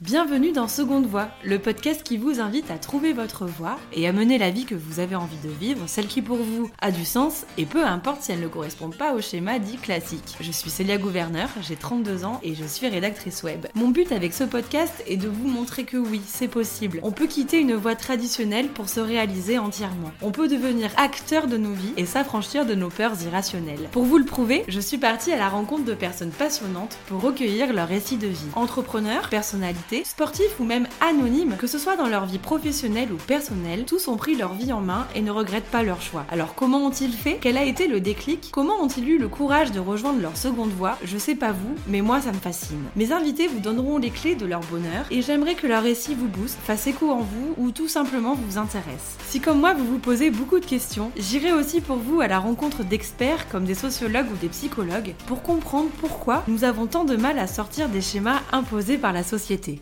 Bienvenue dans Seconde Voix, le podcast qui vous invite à trouver votre voie et à mener la vie que vous avez envie de vivre, celle qui pour vous a du sens et peu importe si elle ne correspond pas au schéma dit classique. Je suis Célia Gouverneur, j'ai 32 ans et je suis rédactrice web. Mon but avec ce podcast est de vous montrer que oui, c'est possible. On peut quitter une voie traditionnelle pour se réaliser entièrement. On peut devenir acteur de nos vies et s'affranchir de nos peurs irrationnelles. Pour vous le prouver, je suis partie à la rencontre de personnes passionnantes pour recueillir leur récit de vie. Entrepreneurs, personnalités, sportifs ou même anonymes, que ce soit dans leur vie professionnelle ou personnelle, tous ont pris leur vie en main et ne regrettent pas leur choix. Alors comment ont-ils fait? Quel a été le déclic? Comment ont-ils eu le courage de rejoindre leur seconde voie? Je sais pas vous, mais moi ça me fascine. Mes invités vous donneront les clés de leur bonheur et j'aimerais que leur récit vous booste, fasse écho en vous ou tout simplement vous intéresse. Si comme moi vous vous posez beaucoup de questions, j'irai aussi pour vous à la rencontre d'experts comme des sociologues ou des psychologues pour comprendre pourquoi nous avons tant de mal à sortir des schémas imposés par la société.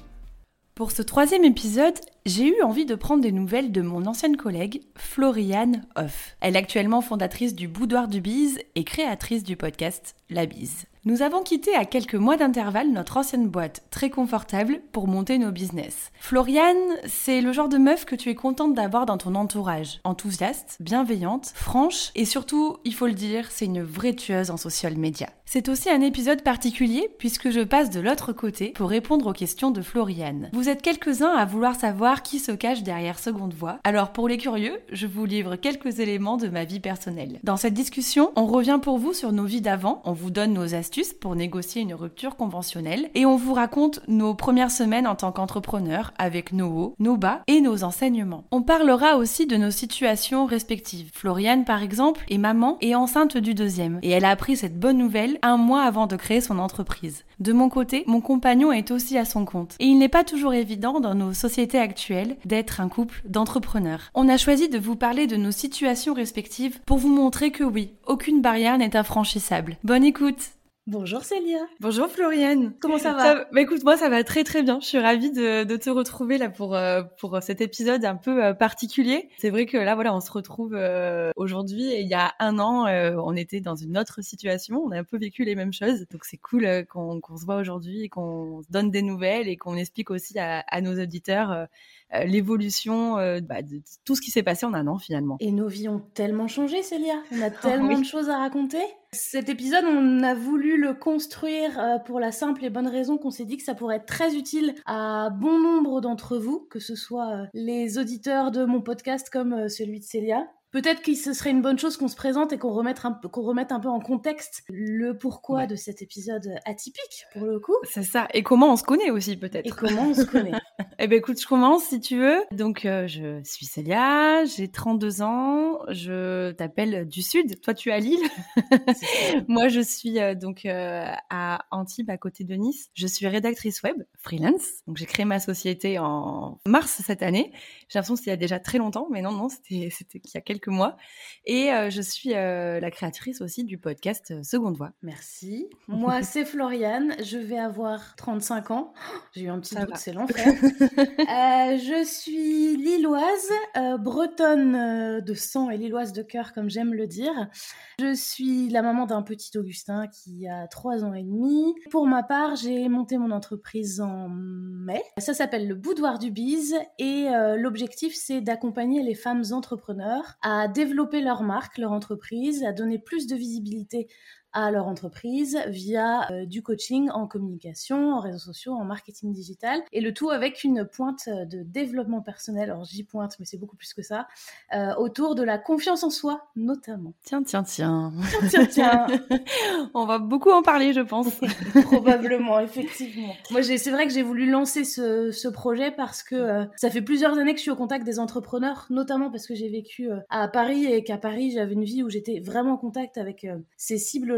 Pour ce troisième épisode, j'ai eu envie de prendre des nouvelles de mon ancienne collègue, Floriane Hoff. Elle est actuellement fondatrice du Boudoir du Bise et créatrice du podcast La Bise. Nous avons quitté à quelques mois d'intervalle notre ancienne boîte, très confortable, pour monter nos business. Floriane, c'est le genre de meuf que tu es contente d'avoir dans ton entourage. Enthousiaste, bienveillante, franche, et surtout, il faut le dire, c'est une vraie tueuse en social media. C'est aussi un épisode particulier puisque je passe de l'autre côté pour répondre aux questions de Floriane. Vous êtes quelques-uns à vouloir savoir qui se cache derrière Seconde Voix, alors pour les curieux, je vous livre quelques éléments de ma vie personnelle. Dans cette discussion, on revient pour vous sur nos vies d'avant, on vous donne nos astuces pour négocier une rupture conventionnelle et on vous raconte nos premières semaines en tant qu'entrepreneur avec nos hauts, nos bas et nos enseignements. On parlera aussi de nos situations respectives. Floriane, par exemple, est maman et enceinte du deuxième et elle a appris cette bonne nouvelle un mois avant de créer son entreprise. De mon côté, mon compagnon est aussi à son compte et il n'est pas toujours évident dans nos sociétés actuelles d'être un couple d'entrepreneurs. On a choisi de vous parler de nos situations respectives pour vous montrer que oui, aucune barrière n'est infranchissable. Bonne écoute Bonjour Célia. Bonjour Floriane. Comment ça va bah, Écoute, moi ça va très très bien. Je suis ravie de, de te retrouver là pour euh, pour cet épisode un peu euh, particulier. C'est vrai que là voilà, on se retrouve euh, aujourd'hui et il y a un an, on était dans une autre situation. On a un peu vécu les mêmes choses, donc c'est cool qu'on qu'on se voit aujourd'hui et qu'on se donne des nouvelles et qu'on explique aussi à, à nos auditeurs l'évolution euh, bah, de tout ce qui s'est passé en un an finalement. Et nos vies ont tellement changé, Célia. On a tellement de choses à raconter. Cet épisode, on a voulu le construire euh, pour la simple et bonne raison qu'on s'est dit que ça pourrait être très utile à bon nombre d'entre vous, que ce soit les auditeurs de mon podcast comme celui de Célia, Peut-être que ce serait une bonne chose qu'on se présente et qu'on remette, un peu, qu'on remette un peu en contexte le pourquoi de cet épisode atypique, pour le coup. C'est ça. Et comment on se connaît aussi, peut-être. Et comment on se connaît. eh ben, écoute, je commence si tu veux. Donc, euh, je suis Célia, j'ai 32 ans, je t'appelle du Sud. Toi, tu es à Lille. Moi, je suis euh, donc euh, à Antibes, à côté de Nice. Je suis rédactrice web, freelance. Donc, j'ai créé ma société en mars cette année. J'ai l'impression que c'était il y a déjà très longtemps, mais non, non, c'était, c'était il y a quelques mois. Et euh, je suis euh, la créatrice aussi du podcast euh, Seconde Voix. Merci. Moi, c'est Floriane. Je vais avoir 35 ans. J'ai eu un petit doute, c'est l'enfer. je suis lilloise, bretonne de sang et lilloise de cœur, comme j'aime le dire. Je suis la maman d'un petit Augustin qui a 3 ans et demi. Pour ma part, j'ai monté mon entreprise en mai. Ça s'appelle le Boudoir du Bise et l'objectif, c'est d'accompagner les femmes entrepreneurs à développer leur marque, leur entreprise, à donner plus de visibilité à leur entreprise via euh, du coaching en communication, en réseaux sociaux, en marketing digital, et le tout avec une pointe de développement personnel, alors j'y pointe, mais c'est beaucoup plus que ça, euh, autour de la confiance en soi notamment. Tiens, tiens, tiens. Tiens, tiens, On va beaucoup en parler, je pense. Probablement, effectivement. Moi, c'est vrai que j'ai voulu lancer ce, ce, projet parce que euh, ça fait plusieurs années que je suis au contact des entrepreneurs, notamment parce que j'ai vécu à Paris et qu'à Paris, j'avais une vie où j'étais vraiment en contact avec ces cibles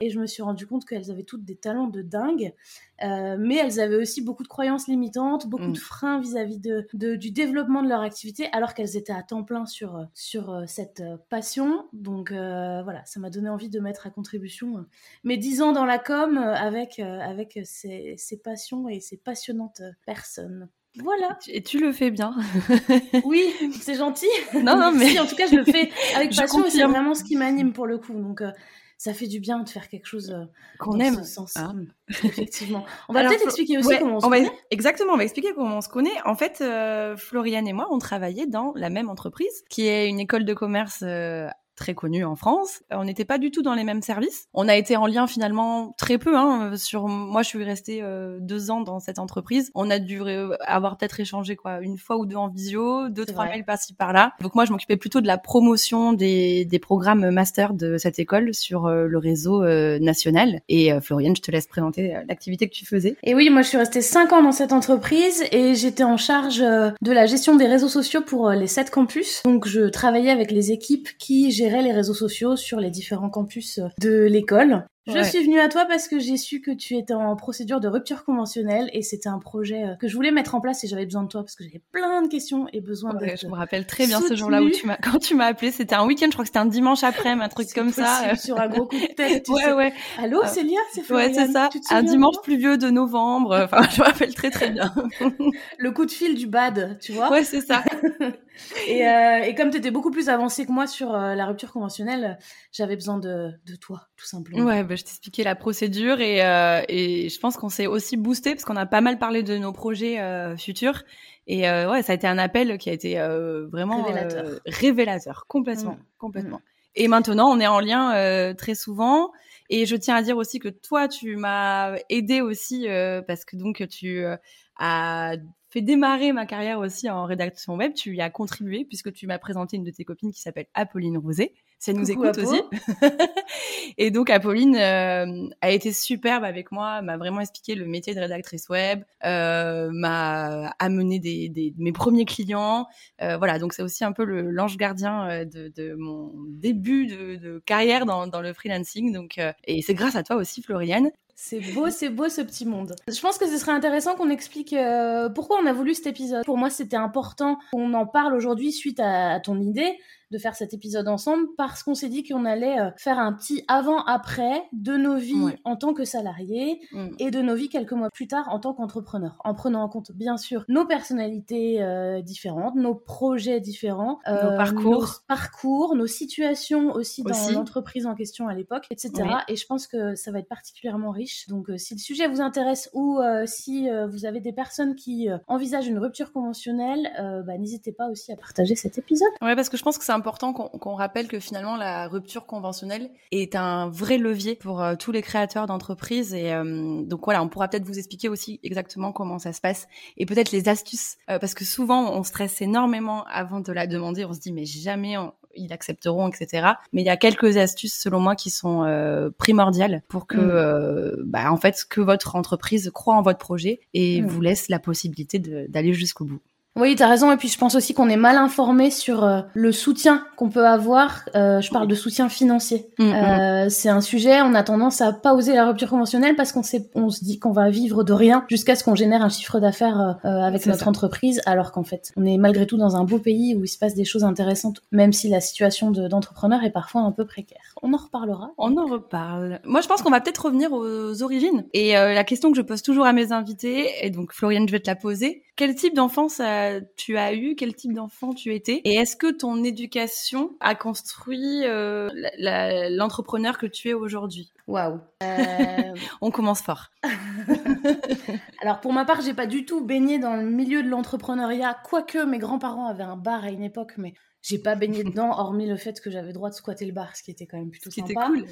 et je me suis rendu compte qu'elles avaient toutes des talents de dingue, euh, mais elles avaient aussi beaucoup de croyances limitantes, beaucoup mm. de freins vis-à-vis de, du développement de leur activité, alors qu'elles étaient à temps plein sur, sur euh, cette euh, passion. Donc voilà, ça m'a donné envie de mettre à contribution mes dix ans dans la com avec, avec ces, ces passions et ces passionnantes personnes. Voilà. Et tu le fais bien. oui, c'est gentil. Non, non, mais en tout cas, je le fais avec passion et c'est vraiment ce qui m'anime pour le coup. Donc, ça fait du bien de faire quelque chose euh, qu'on aime. Ce sens. Mmh. Effectivement. On va peut-être expliquer aussi comment on se connaît. exactement, on va expliquer comment on se connaît. En fait, euh, Floriane et moi, on travaillait dans la même entreprise, qui est une école de commerce euh, très connu en France. On n'était pas du tout dans les mêmes services. On a été en lien finalement très peu. Hein, sur moi, je suis restée euh, deux ans dans cette entreprise. On a dû avoir peut-être échangé quoi une fois ou deux en visio, deux trois mails par-ci par-là. Donc moi, je m'occupais plutôt de la promotion des, des programmes master de cette école sur euh, le réseau euh, national. Et Floriane, je te laisse présenter l'activité que tu faisais. Et oui, moi, je suis restée cinq ans dans cette entreprise et j'étais en charge de la gestion des réseaux sociaux pour les sept campus. Donc je travaillais avec les équipes qui géraient les réseaux sociaux sur les différents campus de l'école. Je suis venue à toi parce que j'ai su que tu étais en procédure de rupture conventionnelle et c'était un projet euh, que je voulais mettre en place et j'avais besoin de toi parce que j'avais plein de questions et besoin de. Je me rappelle très bien ce jour-là où tu m'as, quand tu m'as appelé, c'était un week-end, je crois que c'était un dimanche après, un truc comme ça. Sur un gros coup de tête. Tu ouais, ouais. Allô, euh, Célia, c'est Ouais, c'est ça. Un dimanche pluvieux de novembre. Enfin, je me rappelle très très bien. Le coup de fil du bad, tu vois. Ouais, c'est ça. et, euh, et comme tu étais beaucoup plus avancée que moi sur la rupture conventionnelle, j'avais besoin de, de toi, tout simplement. Ouais, bah, je t'expliquais la procédure et, euh, et je pense qu'on s'est aussi boosté parce qu'on a pas mal parlé de nos projets euh, futurs. Et euh, ouais, ça a été un appel qui a été vraiment révélateur, révélateur complètement, mmh. complètement. Mmh. Et maintenant, on est en lien très souvent. Et je tiens à dire aussi que toi, tu m'as aidé aussi parce que donc tu as fait démarrer ma carrière aussi en rédaction web. Tu y as contribué puisque tu m'as présenté une de tes copines qui s'appelle Apolline Rosé ça nous écoute aussi. et donc Apolline euh, a été superbe avec moi, m'a vraiment expliqué le métier de rédactrice web, euh, m'a amené des, des, mes premiers clients. Euh, voilà, donc c'est aussi un peu l'ange gardien de, de, mon début de, de carrière dans, dans, le freelancing. Donc et c'est grâce à toi aussi, Floriane. C'est beau, c'est beau ce petit monde. Je pense que ce serait intéressant qu'on explique pourquoi on a voulu cet épisode. Pour moi, c'était important qu'on en parle aujourd'hui suite à, à ton idée de faire cet épisode ensemble parce qu'on s'est dit qu'on allait euh, faire un petit avant-après de nos vies en tant que salariés mm. et de nos vies quelques mois plus tard en tant qu'entrepreneurs, en prenant en compte bien sûr nos personnalités euh, différentes, nos projets différents, nos parcours, nos parcours, nos situations aussi dans l'entreprise en question à l'époque, etc. Et je pense que ça va être particulièrement riche. Donc euh, si le sujet vous intéresse ou si vous avez des personnes qui envisagent une rupture conventionnelle, bah, n'hésitez pas aussi à partager cet épisode. Ouais, parce que je pense que c'est important qu'on rappelle que finalement la rupture conventionnelle est un vrai levier pour euh, tous les créateurs d'entreprises et euh, donc voilà, on pourra peut-être vous expliquer aussi exactement comment ça se passe et peut-être les astuces euh, parce que souvent on stresse énormément avant de la demander, on se dit mais jamais ils accepteront, etc. Mais il y a quelques astuces selon moi qui sont primordiales pour que, mm. bah, en fait, que votre entreprise croit en votre projet et mm. vous laisse la possibilité d'aller jusqu'au bout. Oui, tu as raison. Et puis je pense aussi qu'on est mal informé sur euh, le soutien qu'on peut avoir. Euh, je parle de soutien financier. Mm, mm. euh, c'est un sujet. On a tendance à pas oser la rupture conventionnelle parce qu'on on se dit qu'on va vivre de rien jusqu'à ce qu'on génère un chiffre d'affaires avec notre entreprise, alors qu'en fait, on est malgré tout dans un beau pays où il se passe des choses intéressantes, même si la situation d'entrepreneur est parfois un peu précaire. On en reparlera. On en reparle. Moi, je pense qu'on va peut-être revenir aux origines. Et la question que je pose toujours à mes invités, et donc Floriane, je vais te la poser. Quel type d'enfance tu as eu, quel type d'enfant tu étais, et est-ce que ton éducation a construit euh, l'entrepreneur que tu es aujourd'hui? Waouh On commence fort. Alors pour ma part, j'ai pas du tout baigné dans le milieu de l'entrepreneuriat, quoique mes grands-parents avaient un bar à une époque, mais j'ai pas baigné dedans, hormis le fait que j'avais droit de squatter le bar, ce qui était quand même plutôt sympa. Cool.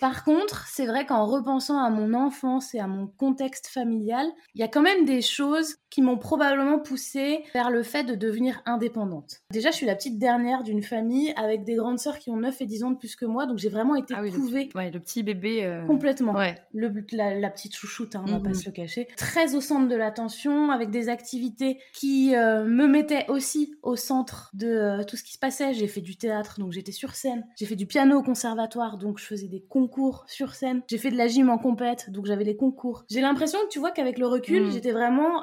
Par contre, c'est vrai qu'en repensant à mon enfance et à mon contexte familial, il y a quand même des choses qui m'ont probablement poussée vers le fait de devenir indépendante. Déjà, je suis la petite dernière d'une famille avec des grandes sœurs qui ont 9 et 10 ans de plus que moi, donc j'ai vraiment été ah couvée. Le, ouais, le petit bébé. Euh, Complètement. Ouais. Le, la, petite chouchoute, hein, on va pas se le cacher. Très au centre de l'attention, avec des activités qui euh, me mettaient aussi au centre de euh, tout ce qui se passait. J'ai fait du théâtre, donc j'étais sur scène. J'ai fait du piano au conservatoire, donc je faisais des concours sur scène. J'ai fait de la gym en compète, donc j'avais les concours. J'ai l'impression que tu vois qu'avec le recul, mhm. j'étais vraiment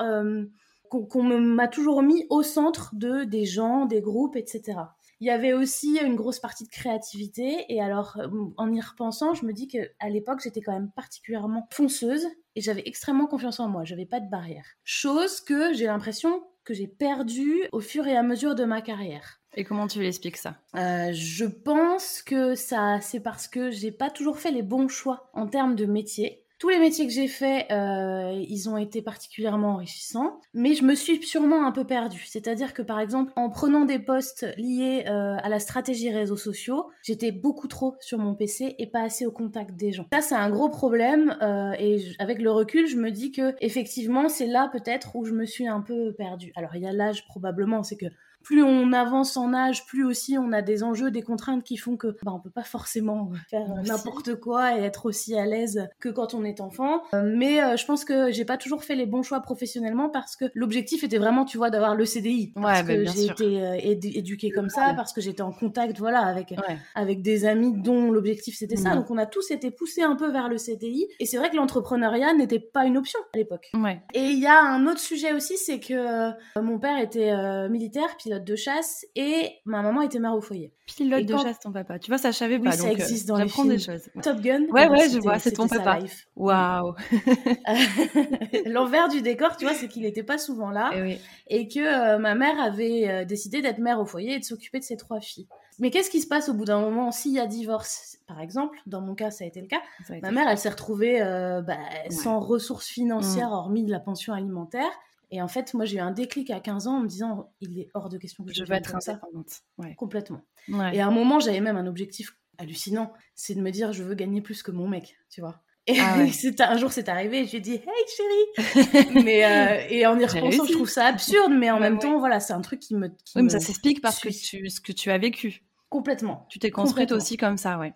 qu'on m'a toujours mis au centre de des gens, des groupes, etc. Il y avait aussi une grosse partie de créativité et alors euh, en y repensant, je me dis que à l'époque j'étais quand même particulièrement fonceuse et j'avais extrêmement confiance en moi, j'avais pas de barrière. Chose que j'ai l'impression que j'ai perdu au fur et à mesure de ma carrière. Et comment tu l'expliques ça? Euh, Je pense que ça, c'est parce que j'ai pas toujours fait les bons choix en termes de métier. Tous les métiers que j'ai faits, euh, ils ont été particulièrement enrichissants, mais je me suis sûrement un peu perdue. C'est-à-dire que par exemple, en prenant des postes liés euh, à la stratégie réseaux sociaux, j'étais beaucoup trop sur mon PC et pas assez au contact des gens. Ça, c'est un gros problème euh, et avec le recul, je me dis que effectivement, c'est là peut-être où je me suis un peu perdue. Alors il y a l'âge probablement, c'est que plus on avance en âge, plus aussi on a des enjeux, des contraintes qui font que bah, on peut pas forcément faire n'importe quoi et être aussi à l'aise que quand on est enfant. Euh, mais euh, je pense que j'ai pas toujours fait les bons choix professionnellement parce que l'objectif était vraiment, tu vois, d'avoir le CDI. Parce que j'ai été euh, éduquée comme ça, parce que j'étais en contact, voilà, avec avec des amis dont l'objectif c'était ça. Donc on a tous été poussés un peu vers le CDI. Et c'est vrai que l'entrepreneuriat n'était pas une option à l'époque. Et il y a un autre sujet aussi, c'est que mon père était militaire, pilote de chasse et ma maman était mère au foyer. Pilote de chasse, ton papa. Tu vois, ça je savais pas. Oui, ça existe dans les films. des choses. Top Gun. Ouais, ouais, je vois, c'est ton papa. Waouh. L'envers du décor, tu vois, c'est qu'il n'était pas souvent là et, oui. et que euh, ma mère avait euh, décidé d'être mère au foyer et de s'occuper de ses trois filles. Mais qu'est-ce qui se passe au bout d'un moment s'il y a divorce? Par exemple, dans mon cas, ça a été le cas. Ma mère, elle s'est retrouvée euh, bah, sans ressources financières, mm. hormis de la pension alimentaire. Et en fait, moi, j'ai eu un déclic à 15 ans en me disant, il est hors de question que je, je vais être indépendante. Ouais. Complètement. Et à un moment, j'avais même un objectif hallucinant, c'est de me dire, je veux gagner plus que mon mec, tu vois. Et ah un jour, c'est arrivé, j'ai dit, hey chérie mais, euh, Et en y repensant, je trouve ça absurde, mais en même temps, voilà, c'est un truc qui me... oui, mais ça s'explique parce que tu, ce que tu as vécu. Complètement. Tu t'es construite aussi comme ça, ouais.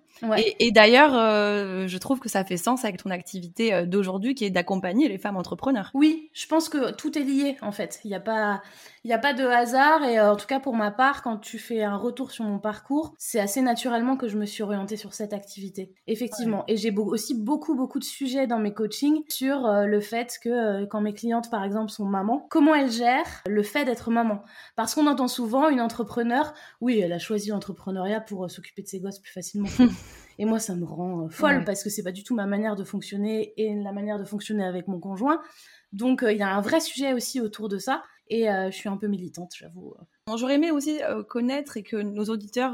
Et, d'ailleurs, euh, je trouve que ça fait sens avec ton activité euh, d'aujourd'hui qui est d'accompagner les femmes entrepreneurs. Oui, je pense que tout est lié en fait. Il n'y a pas, il n'y a pas de hasard et euh, en tout cas pour ma part, quand tu fais un retour sur mon parcours, c'est assez naturellement que je me suis orientée sur cette activité. Effectivement. Et j'ai aussi beaucoup, beaucoup de sujets dans mes coachings sur le fait que quand mes clientes, par exemple, sont mamans, comment elles gèrent le fait d'être maman. Parce qu'on entend souvent une entrepreneur, oui, elle a choisi l'entrepreneuriat pour s'occuper de ses gosses plus facilement. Et moi, ça me rend euh, folle parce que c'est pas du tout ma manière de fonctionner et la manière de fonctionner avec mon conjoint. Donc, euh, il y a un vrai sujet aussi autour de ça. Et euh, je suis un peu militante, j'avoue. J'aurais aimé aussi connaître et que nos auditeurs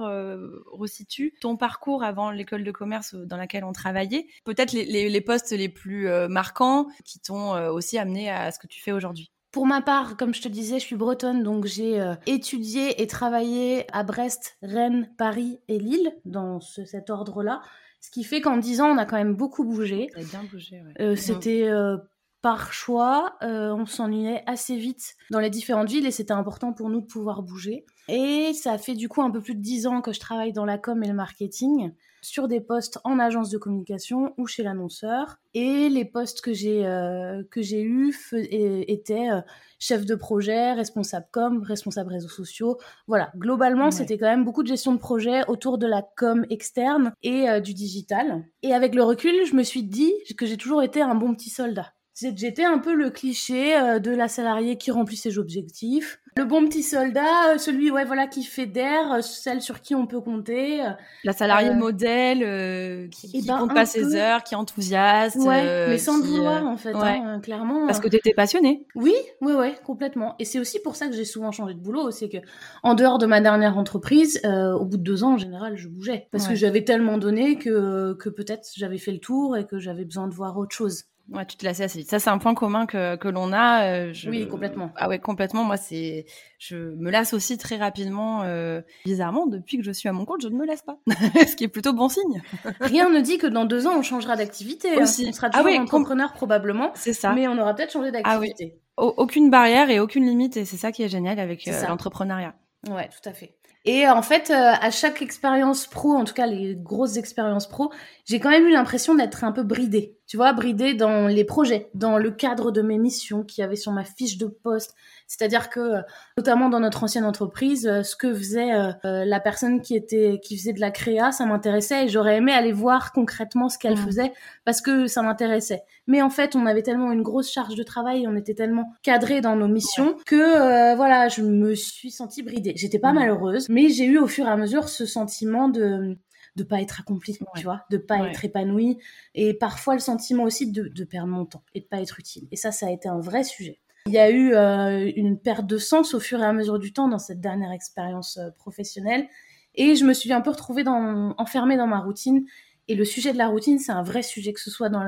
resituent ton parcours avant l'école de commerce dans laquelle on travaillait. Peut-être les, les, postes les plus marquants qui t'ont aussi amené à ce que tu fais aujourd'hui. Pour ma part, comme je te disais, je suis bretonne, donc j'ai euh, étudié et travaillé à Brest, Rennes, Paris et Lille, dans cet ordre-là. Ce qui fait qu'en 10 ans, on a quand même beaucoup bougé. bien bougé, ouais. Euh, c'était euh, par choix, on s'ennuyait assez vite dans les différentes villes et c'était important pour nous de pouvoir bouger. Et ça fait du coup un peu plus de 10 ans que je travaille dans la com et le marketing sur des postes en agence de communication ou chez l'annonceur. Et les postes que j'ai euh, que j'ai eus étaient euh, chef de projet, responsable com, responsable réseaux sociaux. Voilà, globalement, c'était quand même beaucoup de gestion de projet autour de la com externe et euh, du digital. Et avec le recul, je me suis dit que j'ai toujours été un bon petit soldat. J'étais un peu le cliché de la salariée qui remplit ses objectifs, le bon petit soldat, euh, celui ouais voilà qui fait d'air, euh, celle sur qui on peut compter. Euh, la salariée modèle qui, eh qui ben, compte pas ses heures, qui est enthousiaste. Ouais, mais sans le vouloir en fait, hein, clairement. Parce que tu étais passionnée. Oui, oui, ouais, complètement. Et c'est aussi pour ça que j'ai souvent changé de boulot, c'est que en dehors de ma dernière entreprise, au bout de deux ans en général, je bougeais parce que j'avais tellement donné que que peut-être j'avais fait le tour et que j'avais besoin de voir autre chose. Ouais, tu te lassais assez vite. Ça, c'est un point commun que, que l'on a. Euh, oui, complètement. Ah ouais, complètement. Moi, c'est, je me lasse aussi très rapidement. Euh... Bizarrement, depuis que je suis à mon compte, je ne me lasse pas, ce qui est plutôt bon signe. Rien ne dit que dans deux ans, on changera d'activité. Hein. Aussi. On sera ah toujours entrepreneur probablement. C'est ça. Mais on aura peut-être changé d'activité. Ah oui. Aucune barrière et aucune limite, et c'est ça qui est génial avec euh, l'entrepreneuriat. Ouais, tout à fait. Et en fait, euh, à chaque expérience pro, en tout cas les grosses expériences pro, j'ai quand même eu l'impression d'être un peu bridée. Tu vois, bridée dans les projets, dans le cadre de mes missions qu'il y avait sur ma fiche de poste, c'est-à-dire que, euh, notamment dans notre ancienne entreprise, euh, ce que faisait euh, la personne qui était qui faisait de la créa, ça m'intéressait et j'aurais aimé aller voir concrètement ce qu'elle mmh. faisait parce que ça m'intéressait. Mais en fait, on avait tellement une grosse charge de travail, on était tellement cadré dans nos missions que voilà, je me suis sentie bridée. J'étais pas mmh. malheureuse, mais j'ai eu au fur et à mesure ce sentiment de de pas être accompli, tu vois, de pas être épanoui et parfois le sentiment aussi de, de perdre mon temps et de pas être utile. Et ça, ça a été un vrai sujet. Il y a eu euh, une perte de sens au fur et à mesure du temps dans cette dernière expérience euh, professionnelle. Et je me suis un peu retrouvée dans, enfermée dans ma routine. Et le sujet de la routine, c'est un vrai sujet, que ce soit dans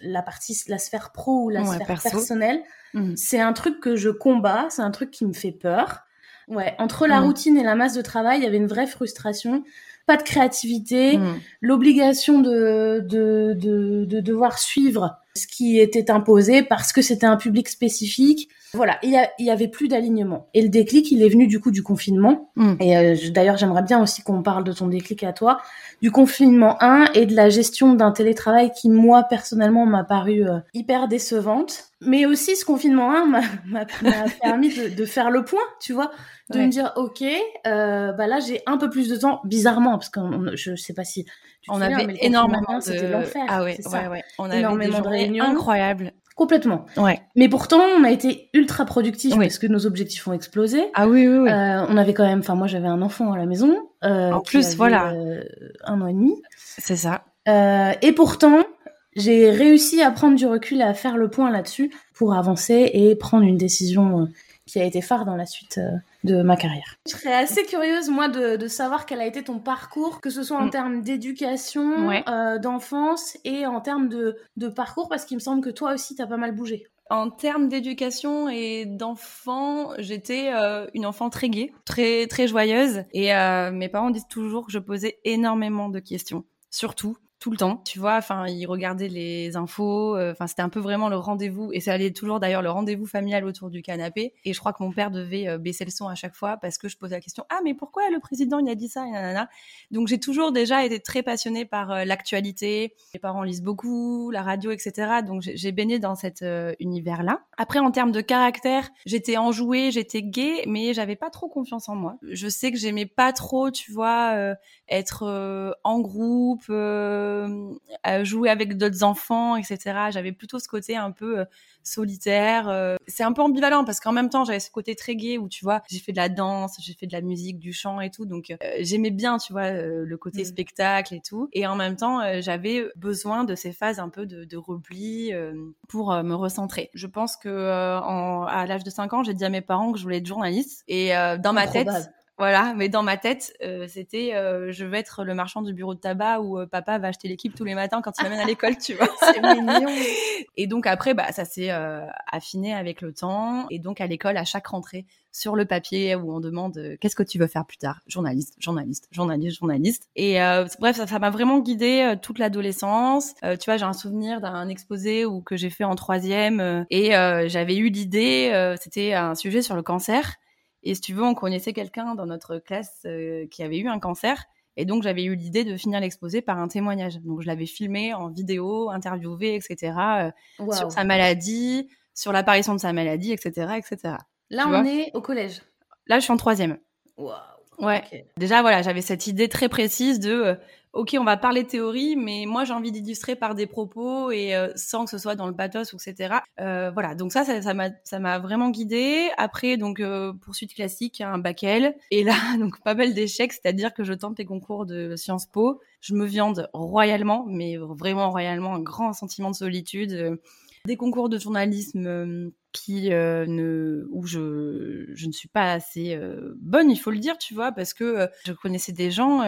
la partie, la sphère pro ou la sphère personnelle. Mmh. C'est un truc que je combats, c'est un truc qui me fait peur. Ouais, entre la mmh. routine et la masse de travail, il y avait une vraie frustration pas de créativité, mm. l'obligation de, de, de, devoir suivre ce qui était imposé parce que c'était un public spécifique. Voilà, il y, y avait plus d'alignement. Et le déclic, il est venu du coup du confinement. Mm. Et euh, d'ailleurs, j'aimerais bien aussi qu'on parle de ton déclic à toi, du confinement 1 et de la gestion d'un télétravail qui, moi, personnellement, m'a paru euh, hyper décevante. Mais aussi, ce confinement 1 m'a permis de, de, faire le point, tu vois, de me dire, ok, euh, bah là, j'ai un peu plus de temps, bizarrement, parce que je sais pas si on avait énormément de... C'était l'enfer. Ah ouais, ouais, ouais. On avait énormément de réunions. Incroyables. Complètement. Ouais. Mais pourtant, on a été ultra productifs parce que nos objectifs ont explosé. Ah oui, oui, oui. Euh, on avait quand même, enfin, moi, j'avais un enfant à la maison. Euh, en plus, voilà. Euh, un an et demi. C'est ça. Et pourtant, j'ai réussi à prendre du recul, à faire le point là-dessus pour avancer et prendre une décision qui a été phare dans la suite euh, de ma carrière. Je serais assez curieuse, moi, de, savoir quel a été ton parcours, que ce soit en mm. termes d'éducation, euh, d'enfance et en termes de, parcours, parce qu'il me semble que toi aussi, tu as pas mal bougé. En termes d'éducation et d'enfant, j'étais euh, une enfant très gaie, très très joyeuse, et mes parents disent toujours que je posais énormément de questions, surtout tout le temps, tu vois. Enfin, il regardait les infos. Euh, enfin, c'était un peu vraiment le rendez-vous. Et ça allait toujours d'ailleurs le rendez-vous familial autour du canapé. Et je crois que mon père devait euh, baisser le son à chaque fois parce que je posais la question Ah, mais pourquoi le président il a dit ça? et nanana. Donc j'ai toujours déjà été très passionnée par euh, l'actualité. Mes parents lisent beaucoup, la radio, etc. Donc j'ai baigné dans cet univers-là. Après, en termes de caractère, j'étais enjouée, j'étais gay, mais j'avais pas trop confiance en moi. Je sais que j'aimais pas trop, tu vois, être en groupe euh, à jouer avec d'autres enfants, etc. J'avais plutôt ce côté un peu euh, solitaire. Euh. C'est un peu ambivalent parce qu'en même temps, j'avais ce côté très gai où, tu vois, j'ai fait de la danse, j'ai fait de la musique, du chant et tout. Donc, j'aimais bien, tu vois, le côté mmh. spectacle et tout. Et en même temps, j'avais besoin de ces phases un peu de, repli pour me recentrer. Je pense que à l'âge de 5 ans, j'ai dit à mes parents que je voulais être journaliste. Et dans ma tête, voilà, mais dans ma tête, euh, c'était euh, je vais être le marchand du bureau de tabac où euh, papa va acheter l'équipe tous les matins quand il m'amène à l'école, tu vois. C'est mignon. Et donc après, bah ça s'est affiné avec le temps. Et donc à l'école, à chaque rentrée, sur le papier où on demande qu'est-ce que tu veux faire plus tard, journaliste, journaliste, journaliste, journaliste. Et bref, ça m'a vraiment guidée toute l'adolescence. tu vois, j'ai un souvenir d'un exposé où que j'ai fait en troisième et j'avais eu l'idée, c'était un sujet sur le cancer. Et si tu veux, on connaissait quelqu'un dans notre classe euh, qui avait eu un cancer. Et donc, j'avais eu l'idée de finir l'exposé par un témoignage. Donc, je l'avais filmé en vidéo, interviewé, etc., euh, sur sa maladie, sur l'apparition de sa maladie, etc., etc. Là, on est au collège. Là, je suis en troisième. Wow. Ouais. Déjà, voilà, j'avais cette idée très précise de euh, ok, on va parler théorie, mais moi j'ai envie d'illustrer par des propos et euh, sans que ce soit dans le pathos, etc. Euh, voilà, donc ça, ça m'a, ça m'a vraiment guidée. Après, donc euh, poursuite classique, un bac L, et là, donc pas mal d'échecs, c'est-à-dire que je tente les concours de Sciences Po, je me viande royalement, mais vraiment royalement, un grand sentiment de solitude. Des concours de journalisme qui euh, ne où je je ne suis pas assez euh, bonne il faut le dire tu vois parce que euh, je connaissais des gens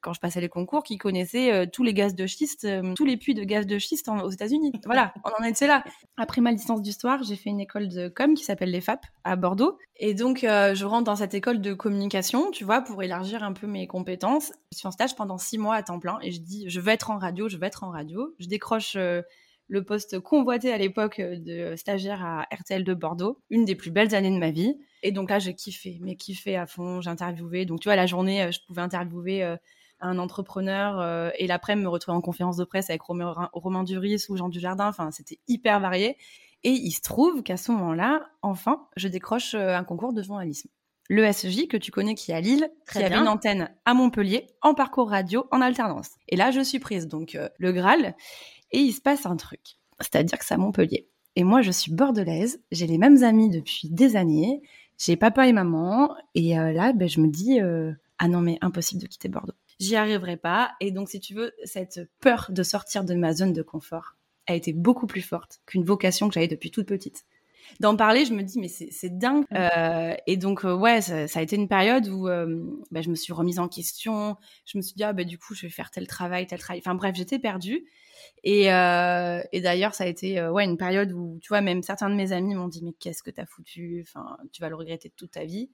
quand je passais les concours qui connaissaient tous les gaz de schiste tous les puits de gaz de schiste aux États-Unis. Voilà on en était là. Après ma licence d'histoire j'ai fait une école de com qui s'appelle les FAP à Bordeaux. Et donc je rentre dans cette école de communication tu vois pour élargir un peu mes compétences. Je suis en stage pendant six mois à temps plein et je dis je veux être en radio je veux être en radio. Je décroche le poste convoité à l'époque euh, de stagiaire à RTL de Bordeaux, une des plus belles années de ma vie. Et donc là, j'ai kiffé, mais kiffé à fond. J'ai interviewé. Donc tu vois, la journée, euh, je pouvais interviewer euh, un entrepreneur et l'après me retrouver en conférence de presse avec Romain, Romain Duris ou Jean Dujardin. Enfin, c'était hyper varié. Et il se trouve qu'à ce moment-là, enfin, je décroche un concours de journalisme. L'ESJ, que tu connais, qui est à Lille, qui avait une antenne à Montpellier, en parcours radio, en alternance. Et là, je suis prise. Donc, le Graal. Et il se passe un truc. C'est-à-dire que c'est à Montpellier. Et moi, je suis bordelaise. J'ai les mêmes amis depuis des années. J'ai papa et maman. Et euh, là, ben, je me dis, euh, ah non, mais impossible de quitter Bordeaux. J'y arriverai pas. Et donc, si tu veux, cette peur de sortir de ma zone de confort a été beaucoup plus forte qu'une vocation que j'avais depuis toute petite. d'en parler, je me dis mais c'est dingue. Euh, et donc ouais, ça, a été une période où bah, je me suis remise en question. Je me suis dit ah bah du coup je vais faire tel travail, tel travail. Enfin bref, j'étais perdue. Et, et d'ailleurs ça a été ouais une période où tu vois même certains de mes amis m'ont dit mais qu'est-ce que t'as foutu? Enfin tu vas le regretter toute ta vie.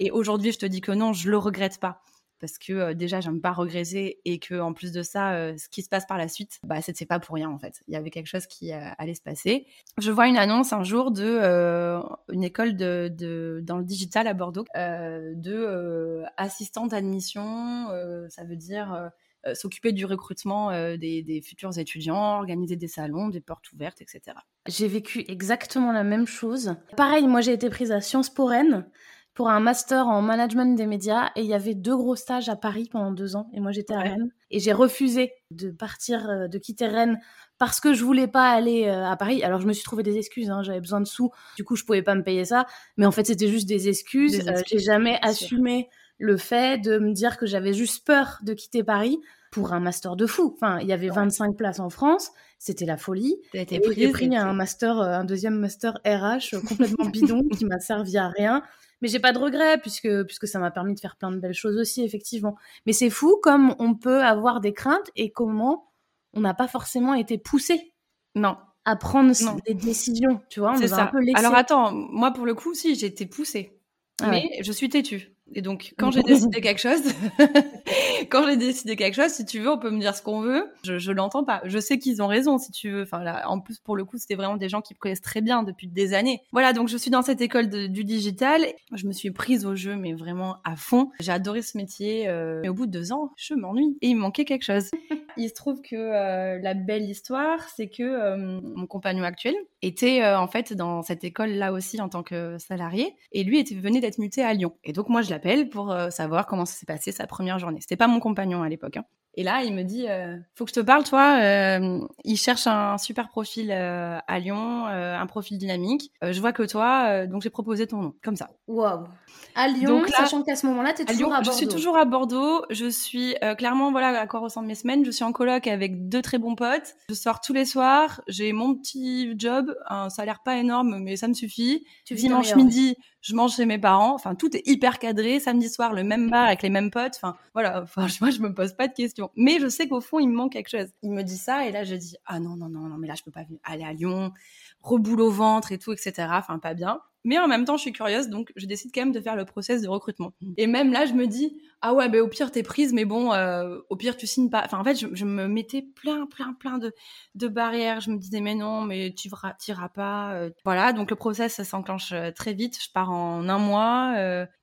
Et aujourd'hui je te dis que non, je le regrette pas. Parce que euh, déjà j'aime pas regresser et que en plus de ça euh, ce qui se passe par la suite bah c'était pas pour rien en fait. Il y avait quelque chose qui euh, allait se passer. Je vois une annonce un jour de une école de, dans le digital à Bordeaux de assistante d'admission ça veut dire s'occuper du recrutement des, des, futurs étudiants, organiser des salons, des portes ouvertes, etc. J'ai vécu exactement la même chose. Pareil, moi j'ai été prise à Sciences Po Rennes pour un master en management des médias et il y avait deux gros stages à Paris pendant deux ans et moi j'étais à Rennes et j'ai refusé de partir, euh, de quitter Rennes parce que je voulais pas aller euh, à Paris. Alors je me suis trouvé des excuses, hein, j'avais besoin de sous, du coup je pouvais pas me payer ça, mais en fait c'était juste des excuses. Euh, j'ai jamais assumé le fait de me dire que j'avais juste peur de quitter Paris pour un master de fou. Enfin, il y avait 25 places en France, c'était la folie. J'ai pris un master, un deuxième master RH complètement bidon qui m'a servi à rien mais j'ai pas de regrets puisque puisque ça m'a permis de faire plein de belles choses aussi effectivement. Mais c'est fou comme on peut avoir des craintes et comment on n'a pas forcément été poussé. Non. À prendre des décisions, tu vois. C'est ça. Alors attends, moi pour le coup, si j'ai été poussée, ah mais je suis têtue. Et donc, quand j'ai décidé quelque chose, quand j'ai décidé quelque chose, si tu veux, on peut me dire ce qu'on veut. Je, je l'entends pas. Je sais qu'ils ont raison, si tu veux. Enfin, là, en plus, pour le coup, c'était vraiment des gens qui me connaissent très bien depuis des années. Voilà, donc je suis dans cette école du digital. Je me suis prise au jeu, mais vraiment à fond. J'ai adoré ce métier. Euh, mais au bout de deux ans, je m'ennuie. Et il me manquait quelque chose. il se trouve que euh, la belle histoire, c'est que euh, mon compagnon actuel était en fait dans cette école là aussi en tant que salarié. Et lui était venu d'être muté à Lyon. Et donc, moi, je pour savoir comment ça s'est passé sa première journée. C'était pas mon compagnon à l'époque. Hein. Et là, il me dit, euh, faut que je te parle, toi. Euh, il cherche un super profil euh, à Lyon, un profil dynamique. je vois que toi, donc j'ai proposé ton nom, comme ça. Waouh. À Lyon, sachant qu'à ce moment-là, tu es toujours à, Bordeaux. Je suis toujours à Bordeaux. Je suis clairement, voilà à quoi ressemblent mes semaines. Je suis en coloc avec deux très bons potes. Je sors tous les soirs. J'ai mon petit job, un salaire pas énorme, mais ça me suffit. Tu Dimanche midi, je mange chez mes parents. Enfin, tout est hyper cadré. Samedi soir, le même bar avec les mêmes potes. Enfin, voilà. Enfin, moi, je me pose pas de questions. Mais je sais qu'au fond, il me manque quelque chose. Il me dit ça et là, je dis ah non non non non, mais là, je peux pas aller à Lyon, reboule au ventre et tout, etc. Enfin, pas bien. Mais en même temps, je suis curieuse, donc je décide quand même de faire le process de recrutement. Mm. Et même là, je me dis, ah ouais, ben au pire, t'es prise, mais bon, euh, au pire, tu signes pas. Enfin, en fait, je, me mettais plein, plein, plein de, de barrières. Je me disais, mais non, mais tu iras pas. Euh. Voilà, donc le process, ça s'enclenche euh, très vite. Je pars en un mois.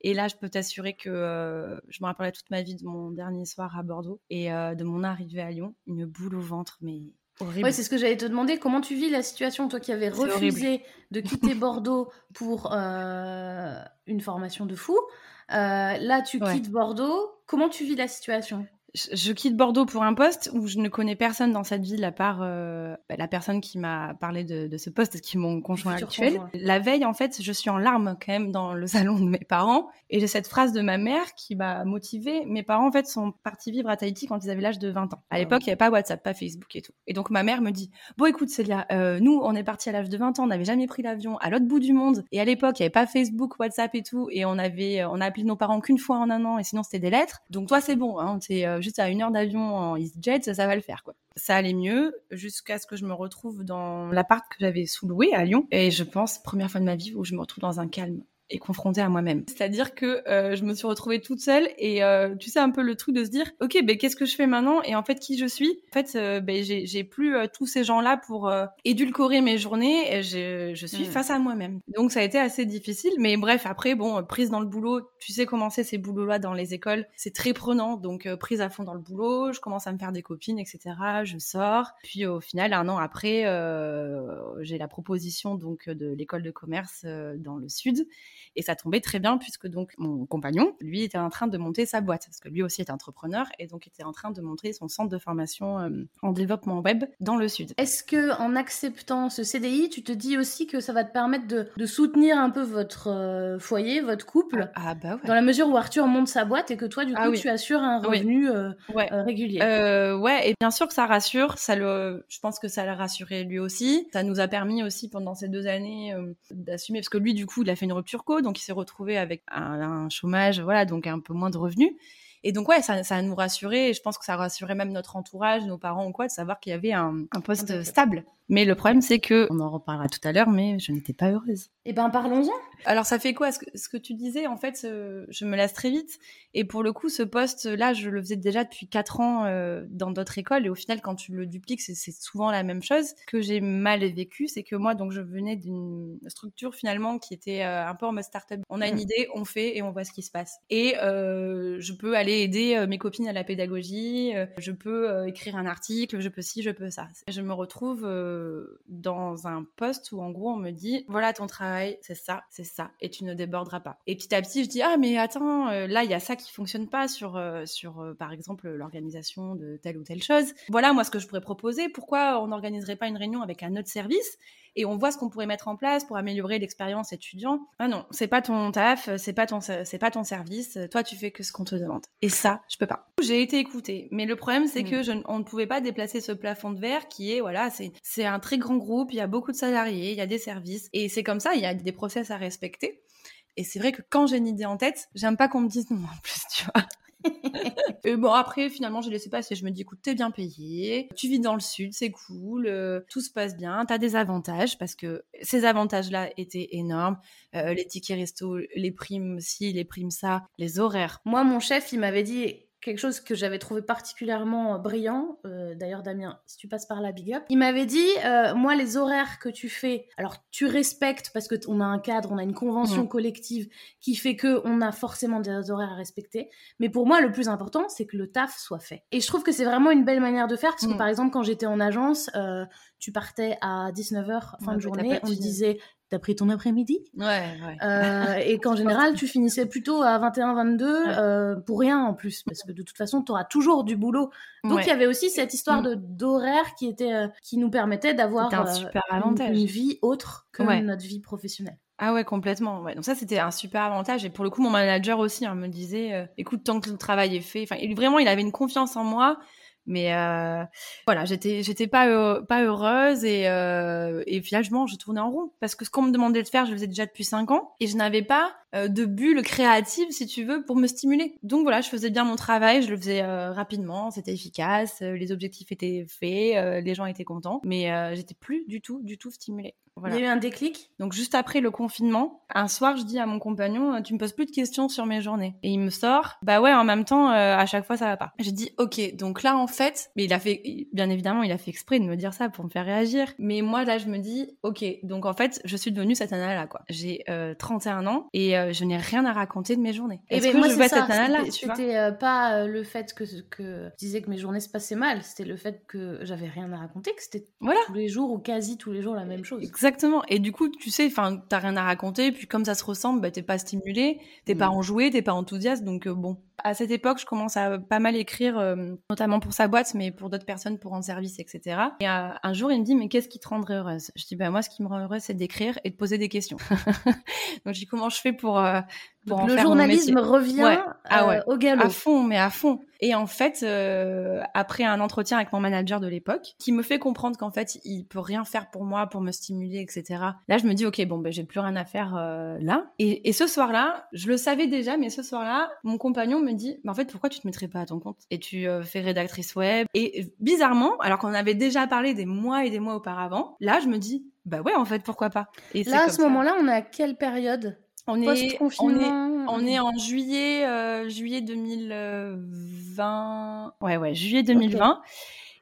et là, je peux t'assurer que je me rappellerai toute ma vie de mon dernier soir à Bordeaux et de mon arrivée à Lyon. Une boule au ventre, mais c'est ce que j'allais te demander. Comment tu vis la situation, toi qui avais refusé de quitter Bordeaux pour euh, une formation de fou euh, Là, tu quittes Bordeaux. Comment tu vis la situation? Je quitte Bordeaux pour un poste où je ne connais personne dans cette ville à part euh, bah, la personne qui m'a parlé de, de, ce poste, qui est mon conjoint actuel. La veille, en fait, je suis en larmes quand même dans le salon de mes parents et j'ai cette phrase de ma mère qui m'a motivée. Mes parents, en fait, sont partis vivre à Tahiti quand ils avaient l'âge de 20 ans. À l'époque, il n'y avait pas WhatsApp, pas Facebook et tout. Et donc ma mère me dit bon, écoute Célia, euh, nous, on est partis à l'âge de 20 ans, on n'avait jamais pris l'avion à l'autre bout du monde et à l'époque, il n'y avait pas Facebook, WhatsApp et tout et on avait, on a appelé nos parents qu'une fois en un an et sinon c'était des lettres. Donc toi, c'est bon, hein, euh, juste à une heure d'avion en EasyJet, ça, ça va le faire, quoi. Ça allait mieux jusqu'à ce que je me retrouve dans l'appart que j'avais sous-loué à Lyon. Et je pense, première fois de ma vie où je me retrouve dans un calme et confrontée à moi-même. C'est-à-dire que euh, je me suis retrouvée toute seule et euh, tu sais un peu le truc de se dire ok ben qu'est-ce que je fais maintenant et en fait qui je suis? En fait euh, ben j'ai plus tous ces gens là pour édulcorer mes journées et je, je suis mm. face à moi-même. Donc ça a été assez difficile mais bref après bon prise dans le boulot tu sais comment c'est ces boulots là dans les écoles c'est très prenant. Donc prise à fond dans le boulot je commence à me faire des copines etc je sors. Puis au final un an après j'ai la proposition donc de l'école de commerce dans le sud Et ça tombait très bien puisque donc mon compagnon, lui, était en train de monter sa boîte parce que lui aussi est entrepreneur et donc était en train de monter son centre de formation euh, en développement web dans le sud. Est-ce que en acceptant ce CDI, tu te dis aussi que ça va te permettre de, soutenir un peu votre euh, foyer, votre couple, ah, bah ouais. dans la mesure où Arthur monte sa boîte et que toi, du ah coup, tu assures un revenu euh, régulier. ouais, et bien sûr que ça rassure. Ça le, je pense que ça l'a rassuré lui aussi. Ça nous a permis aussi pendant ces deux années d'assumer parce que lui, du coup, il a fait une rupture donc il s'est retrouvé avec un, chômage, voilà, donc un peu moins de revenus. Et donc, ouais, ça, ça nous rassurait. Et je pense que ça rassurait même notre entourage, nos parents ou quoi, de savoir qu'il y avait un, un poste stable. Mais le problème, c'est que, on en reparlera tout à l'heure, mais je n'étais pas heureuse. Eh ben, parlons-en. Alors, ça fait quoi? Ce que, ce que tu disais, en fait, je me lasse très vite. Et pour le coup, ce poste-là, je le faisais déjà depuis quatre ans euh, dans d'autres écoles. Et au final, quand tu le dupliques, c'est souvent la même chose. Ce que j'ai mal vécu, c'est que moi, donc, je venais d'une structure finalement qui était euh, un peu en mode start-up. On a une mm. idée, on fait et on voit ce qui se passe. Et euh, je peux aller aider mes copines à la pédagogie, je peux écrire un article, je peux ci, je peux ça. Je me retrouve dans un poste où en gros on me dit voilà ton travail, c'est ça, c'est ça, et tu ne déborderas pas. Et petit à petit je dis ah mais attends, euh, là il y a ça qui fonctionne pas sur euh, sur euh, par exemple l'organisation de telle ou telle chose. Voilà moi ce que je pourrais proposer. Pourquoi on n'organiserait pas une réunion avec un autre service et on voit ce qu'on pourrait mettre en place pour améliorer l'expérience étudiant. Ah non, c'est pas ton taf, c'est pas ton c'est pas ton service. Toi, tu fais que ce qu'on te demande. Et ça, je peux pas. J'ai été écoutée, mais le problème c'est mm. que je, on ne pouvait pas déplacer ce plafond de verre qui est voilà, c'est c'est un très grand groupe, il y a beaucoup de salariés, il y a des services et c'est comme ça, il y a des process à respecter. Et c'est vrai que quand j'ai une idée en tête, j'aime pas qu'on me dise non en plus, tu vois bon, après, finalement, j'ai laissé passer. Je me dis, écoute, t'es bien payé, tu vis dans le sud, c'est cool, euh, tout se passe bien, t'as des avantages, parce que ces avantages-là étaient énormes. Euh, les tickets resto, les primes ci, les primes ça, les horaires. Moi, mon chef, il m'avait dit, quelque chose que j'avais trouvé particulièrement euh, brillant. Euh, d'ailleurs, Damien, si tu passes par la big up, il m'avait dit euh, moi, les horaires que tu fais, alors tu respectes parce que on a un cadre, on a une convention mmh. collective qui fait que on a forcément des horaires à respecter. Mais pour moi, le plus important, c'est que le taf soit fait. Et je trouve que c'est vraiment une belle manière de faire parce que mmh. par exemple, quand j'étais en agence, tu partais à 19h fin de journée, on me disait t'as pris ton après-midi? Ouais, ouais. Euh, et qu'en général, tu finissais plutôt à 21, 22 euh, pour rien en plus, parce que de toute façon, tu auras toujours du boulot. Donc il y avait aussi cette histoire mm. de d'horaire qui était, euh, qui nous permettait d'avoir un super avantage. Une, vie autre que notre vie professionnelle. Ah ouais, complètement. Ouais. Donc ça, c'était un super avantage. Et pour le coup, mon manager aussi hein, me disait, écoute, tant que le travail est fait, enfin, vraiment, il avait une confiance en moi mais euh, voilà, j'étais j'étais pas pas heureuse et euh, et finalement je tournais en rond parce que ce qu'on me demandait de faire, je le faisais déjà depuis cinq ans et je n'avais pas de bulle créative si tu veux pour me stimuler. Donc voilà, je faisais bien mon travail, je le faisais euh, rapidement, c'était efficace, euh, les objectifs étaient faits, les gens étaient contents, mais j'étais plus du tout du tout stimulée. Il y a eu un déclic? Donc juste après le confinement, un soir, je dis à mon compagnon, tu me poses plus de questions sur mes journées. Et il me sort, bah ouais, en même temps, euh, à chaque fois, ça va pas. J'ai dit, ok, donc là, en fait, mais il a fait, bien évidemment, il a fait exprès de me dire ça pour me faire réagir. Mais moi, là, je me dis, ok, donc en fait, je suis devenue cette nana-là, quoi. J'ai 31 euh, ans et euh, je n'ai rien à raconter de mes journées. Et eh ben, moi, je cette nana-là C'était pas le fait que, que je disais que mes journées se passaient mal, c'était le fait que j'avais rien à raconter, que c'était voilà. tous les jours ou quasi tous les jours la même chose. Exactement. Et du coup, tu sais, enfin, t'as rien à raconter, puis comme ça se ressemble, bah, t'es pas stimulé, t'es pas mm. enjoué, t'es pas enthousiaste, donc euh, bon, à cette époque, je commence à pas mal écrire, euh, notamment pour sa boîte, mais pour d'autres personnes, pour rendre service, etc. Et euh, un jour, il me dit, mais qu'est-ce qui te rendrait heureuse? Je dis, bah moi, ce qui me rend heureuse, c'est d'écrire et de poser des questions. Donc, je dis, comment je fais pour, euh, pour le journalisme revient ah ouais. au galop. À fond, mais à fond. Et en fait, après un entretien avec mon manager de l'époque, qui me fait comprendre qu'en fait, il peut rien faire pour moi, pour me stimuler, etc. Là, je me dis, ok, bon, ben, j'ai plus rien à faire là. Et, et ce soir-là, je le savais déjà, mais ce soir-là, mon compagnon me dit, mais en fait, pourquoi tu te mettrais pas à ton compte? Et tu euh, fais rédactrice web Et bizarrement, alors qu'on avait déjà parlé des mois et des mois auparavant, là, je me dis, bah ouais, en fait, pourquoi pas? Et là, à ce moment-là, on est à quelle période? On est, on est, on est en juillet, euh, juillet 2020. Ouais, ouais, juillet 2020.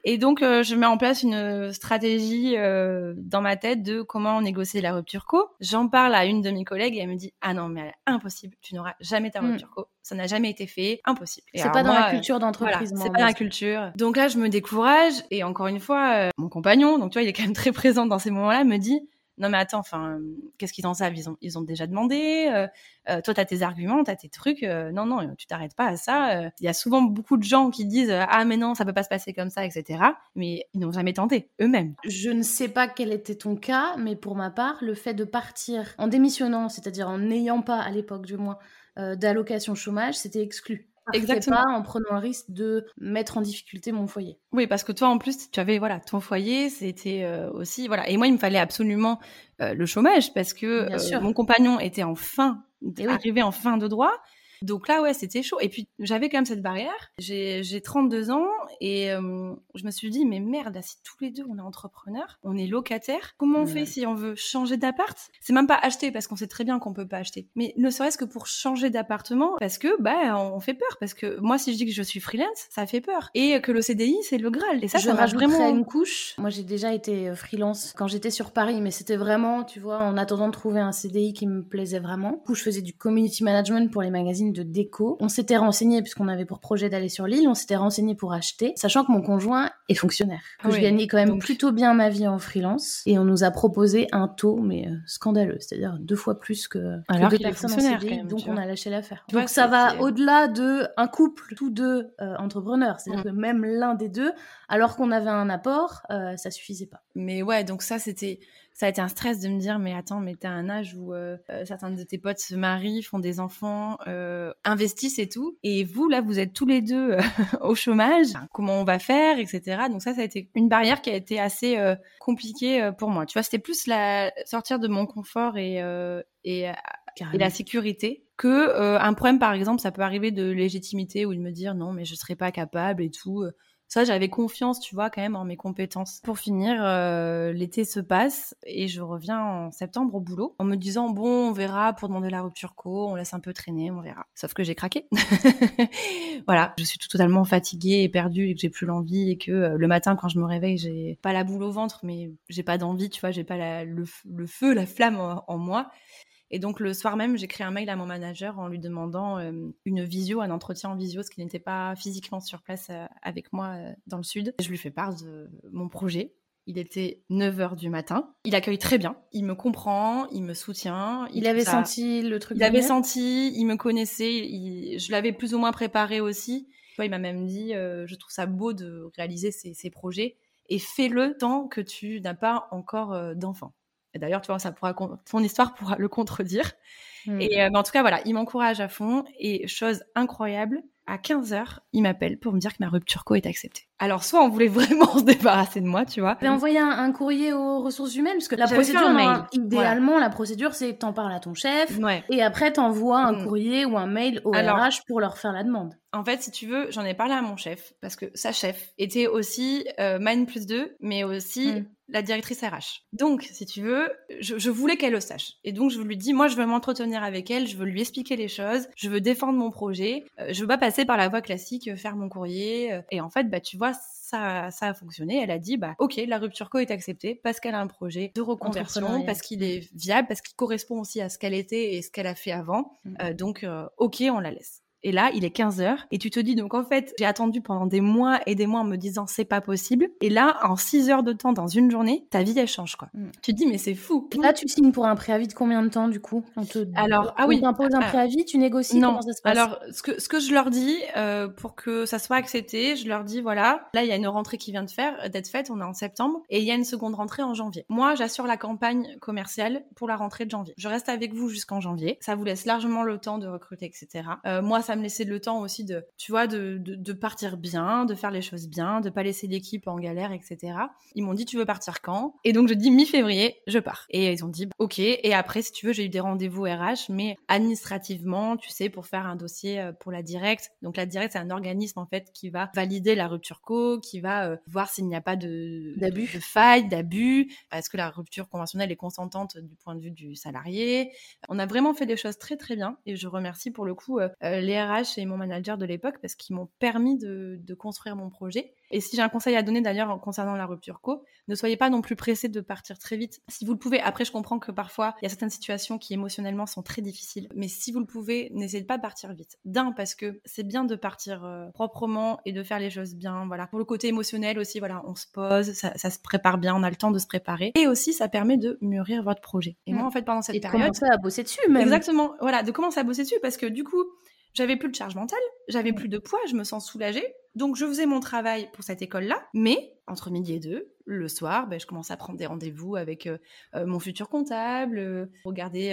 Et donc, euh, je mets en place une stratégie euh, dans ma tête de comment négocier la rupture co. J'en parle à une de mes collègues et elle me dit Ah non, mais impossible, tu n'auras jamais ta hmm. rupture co. Ça n'a jamais été fait, impossible. C'est pas dans la culture d'entreprise. c'est pas dans la culture. Donc là, je me décourage et encore une fois, euh, mon compagnon, donc tu vois, il est quand même très présent dans ces moments-là, me dit non mais attends, enfin, qu'est-ce qu'ils en savent? Ils ont, ils ont déjà demandé. Euh, euh, toi, tu as tes arguments, tu as tes trucs. Euh, non, non, tu t'arrêtes pas à ça. Il y a souvent beaucoup de gens qui disent ah mais non, ça peut pas se passer comme ça, etc. Mais ils n'ont jamais tenté eux-mêmes. Je ne sais pas quel était ton cas, mais pour ma part, le fait de partir en démissionnant, c'est-à-dire en n'ayant pas à l'époque du moins d'allocation chômage, c'était exclu. Exactement. Pas en prenant un risque de mettre en difficulté mon foyer. Oui, parce que toi, en plus, tu avais voilà ton foyer, c'était euh, aussi voilà. Et moi, il me fallait absolument euh, le chômage parce que euh, mon compagnon était en fin, arrivé en fin de droit. Donc là, ouais, c'était chaud. Et puis, j'avais quand même cette barrière. J'ai 32 ans et euh, je me suis dit, mais merde, là, si tous les deux, on est entrepreneurs, on est locataire, comment on fait si on veut changer d'appart? C'est même pas acheter parce qu'on sait très bien qu'on peut pas acheter. Mais ne serait-ce que pour changer d'appartement parce que, bah, on fait peur. Parce que moi, si je dis que je suis freelance, ça fait peur. Et que le CDI, c'est le Graal. Et ça, je ça vraiment une couche. Moi, j'ai déjà été euh, freelance quand j'étais sur Paris, mais c'était vraiment, tu vois, en attendant de trouver un CDI qui me plaisait vraiment. Du coup, je faisais du community management pour les magazines de déco. On s'était renseigné, puisqu'on avait pour projet d'aller sur l'île, on s'était renseigné pour acheter, sachant que mon conjoint est fonctionnaire. Que je gagnais quand même plutôt bien ma vie en freelance. Et on nous a proposé un taux, mais euh, scandaleux, c'est-à-dire deux fois plus que, Alors deux personnes en CDI, donc on a lâché l'affaire. Donc ça va au-delà de un couple, tous deux euh, entrepreneurs. C'est-à-dire que même l'un des deux, alors qu'on avait un apport, euh, ça suffisait pas. Mais ouais, donc ça c'était ça a été un stress de me dire mais attends mais t'as un âge où euh, euh, certains de tes potes se marient font des enfants euh, investissent et tout. Et vous là vous êtes tous les deux au chômage. Comment on va faire etc donc ça ça a été une barrière qui a été assez compliquée pour moi. Tu vois c'était plus la sortir de mon confort et et, et la sécurité que un problème par exemple ça peut arriver de légitimité ou de me dire non mais je serais pas capable et tout ça, j'avais confiance, tu vois, quand même en mes compétences. Pour finir, euh, l'été se passe et je reviens en septembre au boulot en me disant bon, on verra pour demander la rupture co, on laisse un peu traîner, on verra. Sauf que j'ai craqué. voilà, je suis totalement fatiguée et perdue et que j'ai plus l'envie et que euh, le matin quand je me réveille, j'ai pas la boule au ventre, mais j'ai pas d'envie, tu vois, j'ai pas le, feu, la flamme en moi. Et donc le soir même, j'ai créé un mail à mon manager en lui demandant euh, une visio, un entretien en visio, ce qui n'était pas physiquement sur place euh, avec moi euh, dans le sud. Je lui fais part de mon projet. Il était 9h du matin. Il accueille très bien. Il me comprend, il me soutient. Il, avait senti le truc. Il avait senti, il me connaissait. Je l'avais plus ou moins préparé aussi. Il m'a même dit, je trouve ça beau de réaliser ces, ces projets et fais-le tant que tu n'as pas encore d'enfant d'ailleurs, tu vois, ça pourra, ton histoire pourra le contredire. Hmm. Et euh, en tout cas, voilà, il m'encourage à fond. Et chose incroyable, à 15h, il m'appelle pour me dire que ma rupture co est acceptée. Alors, soit on voulait vraiment se débarrasser de moi, tu vois. Mais envoyer un, un, courrier aux ressources humaines, parce que la procédure, mail. idéalement, la procédure, c'est que t'en parles à ton chef, et après t'envoies un mm. courrier ou un mail au RH pour leur faire la demande. En fait, si tu veux, j'en ai parlé à mon chef, parce que sa chef était aussi euh, Mine plus 2, mais aussi mm. La directrice RH. Donc, si tu veux, je, voulais qu'elle le sache. Et donc, je lui dis, moi, je veux m'entretenir avec elle, je veux lui expliquer les choses, je veux défendre mon projet, euh, je veux pas passer par la voie classique, euh, faire mon courrier. Euh, et en fait, bah, tu vois, ça, ça a fonctionné. Elle a dit, bah, ok, la rupture co est acceptée parce qu'elle a un projet de reconversion, parce qu'il est viable, parce qu'il correspond aussi à ce qu'elle était et ce qu'elle a fait avant. Mm. donc, ok, on la laisse. Et là, il est 15 heures. Et tu te dis, donc en fait, j'ai attendu pendant des mois et des mois en me disant, c'est pas possible. Et là, en 6 heures de temps dans une journée, ta vie, elle change, quoi. Mm. Tu te dis, mais c'est fou. là, tu signes pour un préavis de combien de temps, du coup? On te... Alors, ah oui. t'impose un ah. préavis, tu négocies Non. Alors, ce que, ce que je leur dis, euh, pour que ça soit accepté, je leur dis, voilà, là, il y a une rentrée qui vient de faire, d'être faite, on est en septembre, et il y a une seconde rentrée en janvier. Moi, j'assure la campagne commerciale pour la rentrée de janvier. Je reste avec vous jusqu'en janvier. Ça vous laisse largement le temps de recruter, etc. Euh, moi, ça me laissait le temps aussi de, tu vois, de, de, partir bien, de faire les choses bien, de pas laisser l'équipe en galère, etc. Ils m'ont dit, tu veux partir quand? Et donc, je dis mi-février, je pars. Et ils ont dit, ok. Et après, si tu veux, j'ai eu des rendez-vous RH, mais administrativement, tu sais, pour faire un dossier euh, pour la directe. Donc, la directe, c'est un organisme, en fait, qui va valider la rupture co, qui va euh, voir s'il n'y a pas de, d'abus, de faille, d'abus, parce que la rupture conventionnelle est consentante du point de vue du salarié. On a vraiment fait des choses très, très bien. Et je remercie pour le coup euh, les Et mon manager de l'époque parce qu'ils m'ont permis de, de construire mon projet. Et si j'ai un conseil à donner d'ailleurs concernant la rupture co, ne soyez pas non plus pressé de partir très vite. Si vous le pouvez, après je comprends que parfois il y a certaines situations qui émotionnellement sont très difficiles, mais si vous le pouvez, n'essayez pas de partir vite. D'un parce que c'est bien de partir euh, proprement et de faire les choses bien. Voilà. Pour le côté émotionnel aussi, voilà, on se pose, ça, ça, se prépare bien, on a le temps de se préparer. Et aussi, ça permet de mûrir votre projet. Et moi, mm. en fait, pendant cette et période, commencer à bosser dessus. Même. Exactement. Voilà, de commencer à bosser dessus parce que du coup, j'avais plus de charge mentale, j'avais plus de poids, je me sens soulagée. Donc je faisais mon travail pour cette école-là, mais entre midi et deux, le soir, ben, je commençais à prendre des rendez-vous avec euh, euh, mon futur comptable, euh, regarder,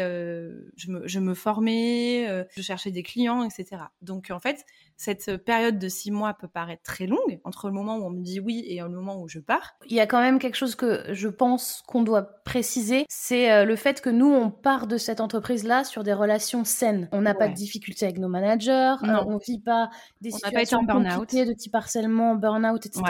je me, je, me, formais, je cherchais des clients, etc. Donc en fait, cette période de six mois peut paraître très longue entre le moment où on me dit oui et le moment où je pars. Il y a quand même quelque chose que je pense qu'on doit préciser, c'est le fait que nous, on part de cette entreprise-là sur des relations saines. On n'a pas de difficultés avec nos managers, on vit pas des situations compliquées de type harcèlement, burn-out, etc.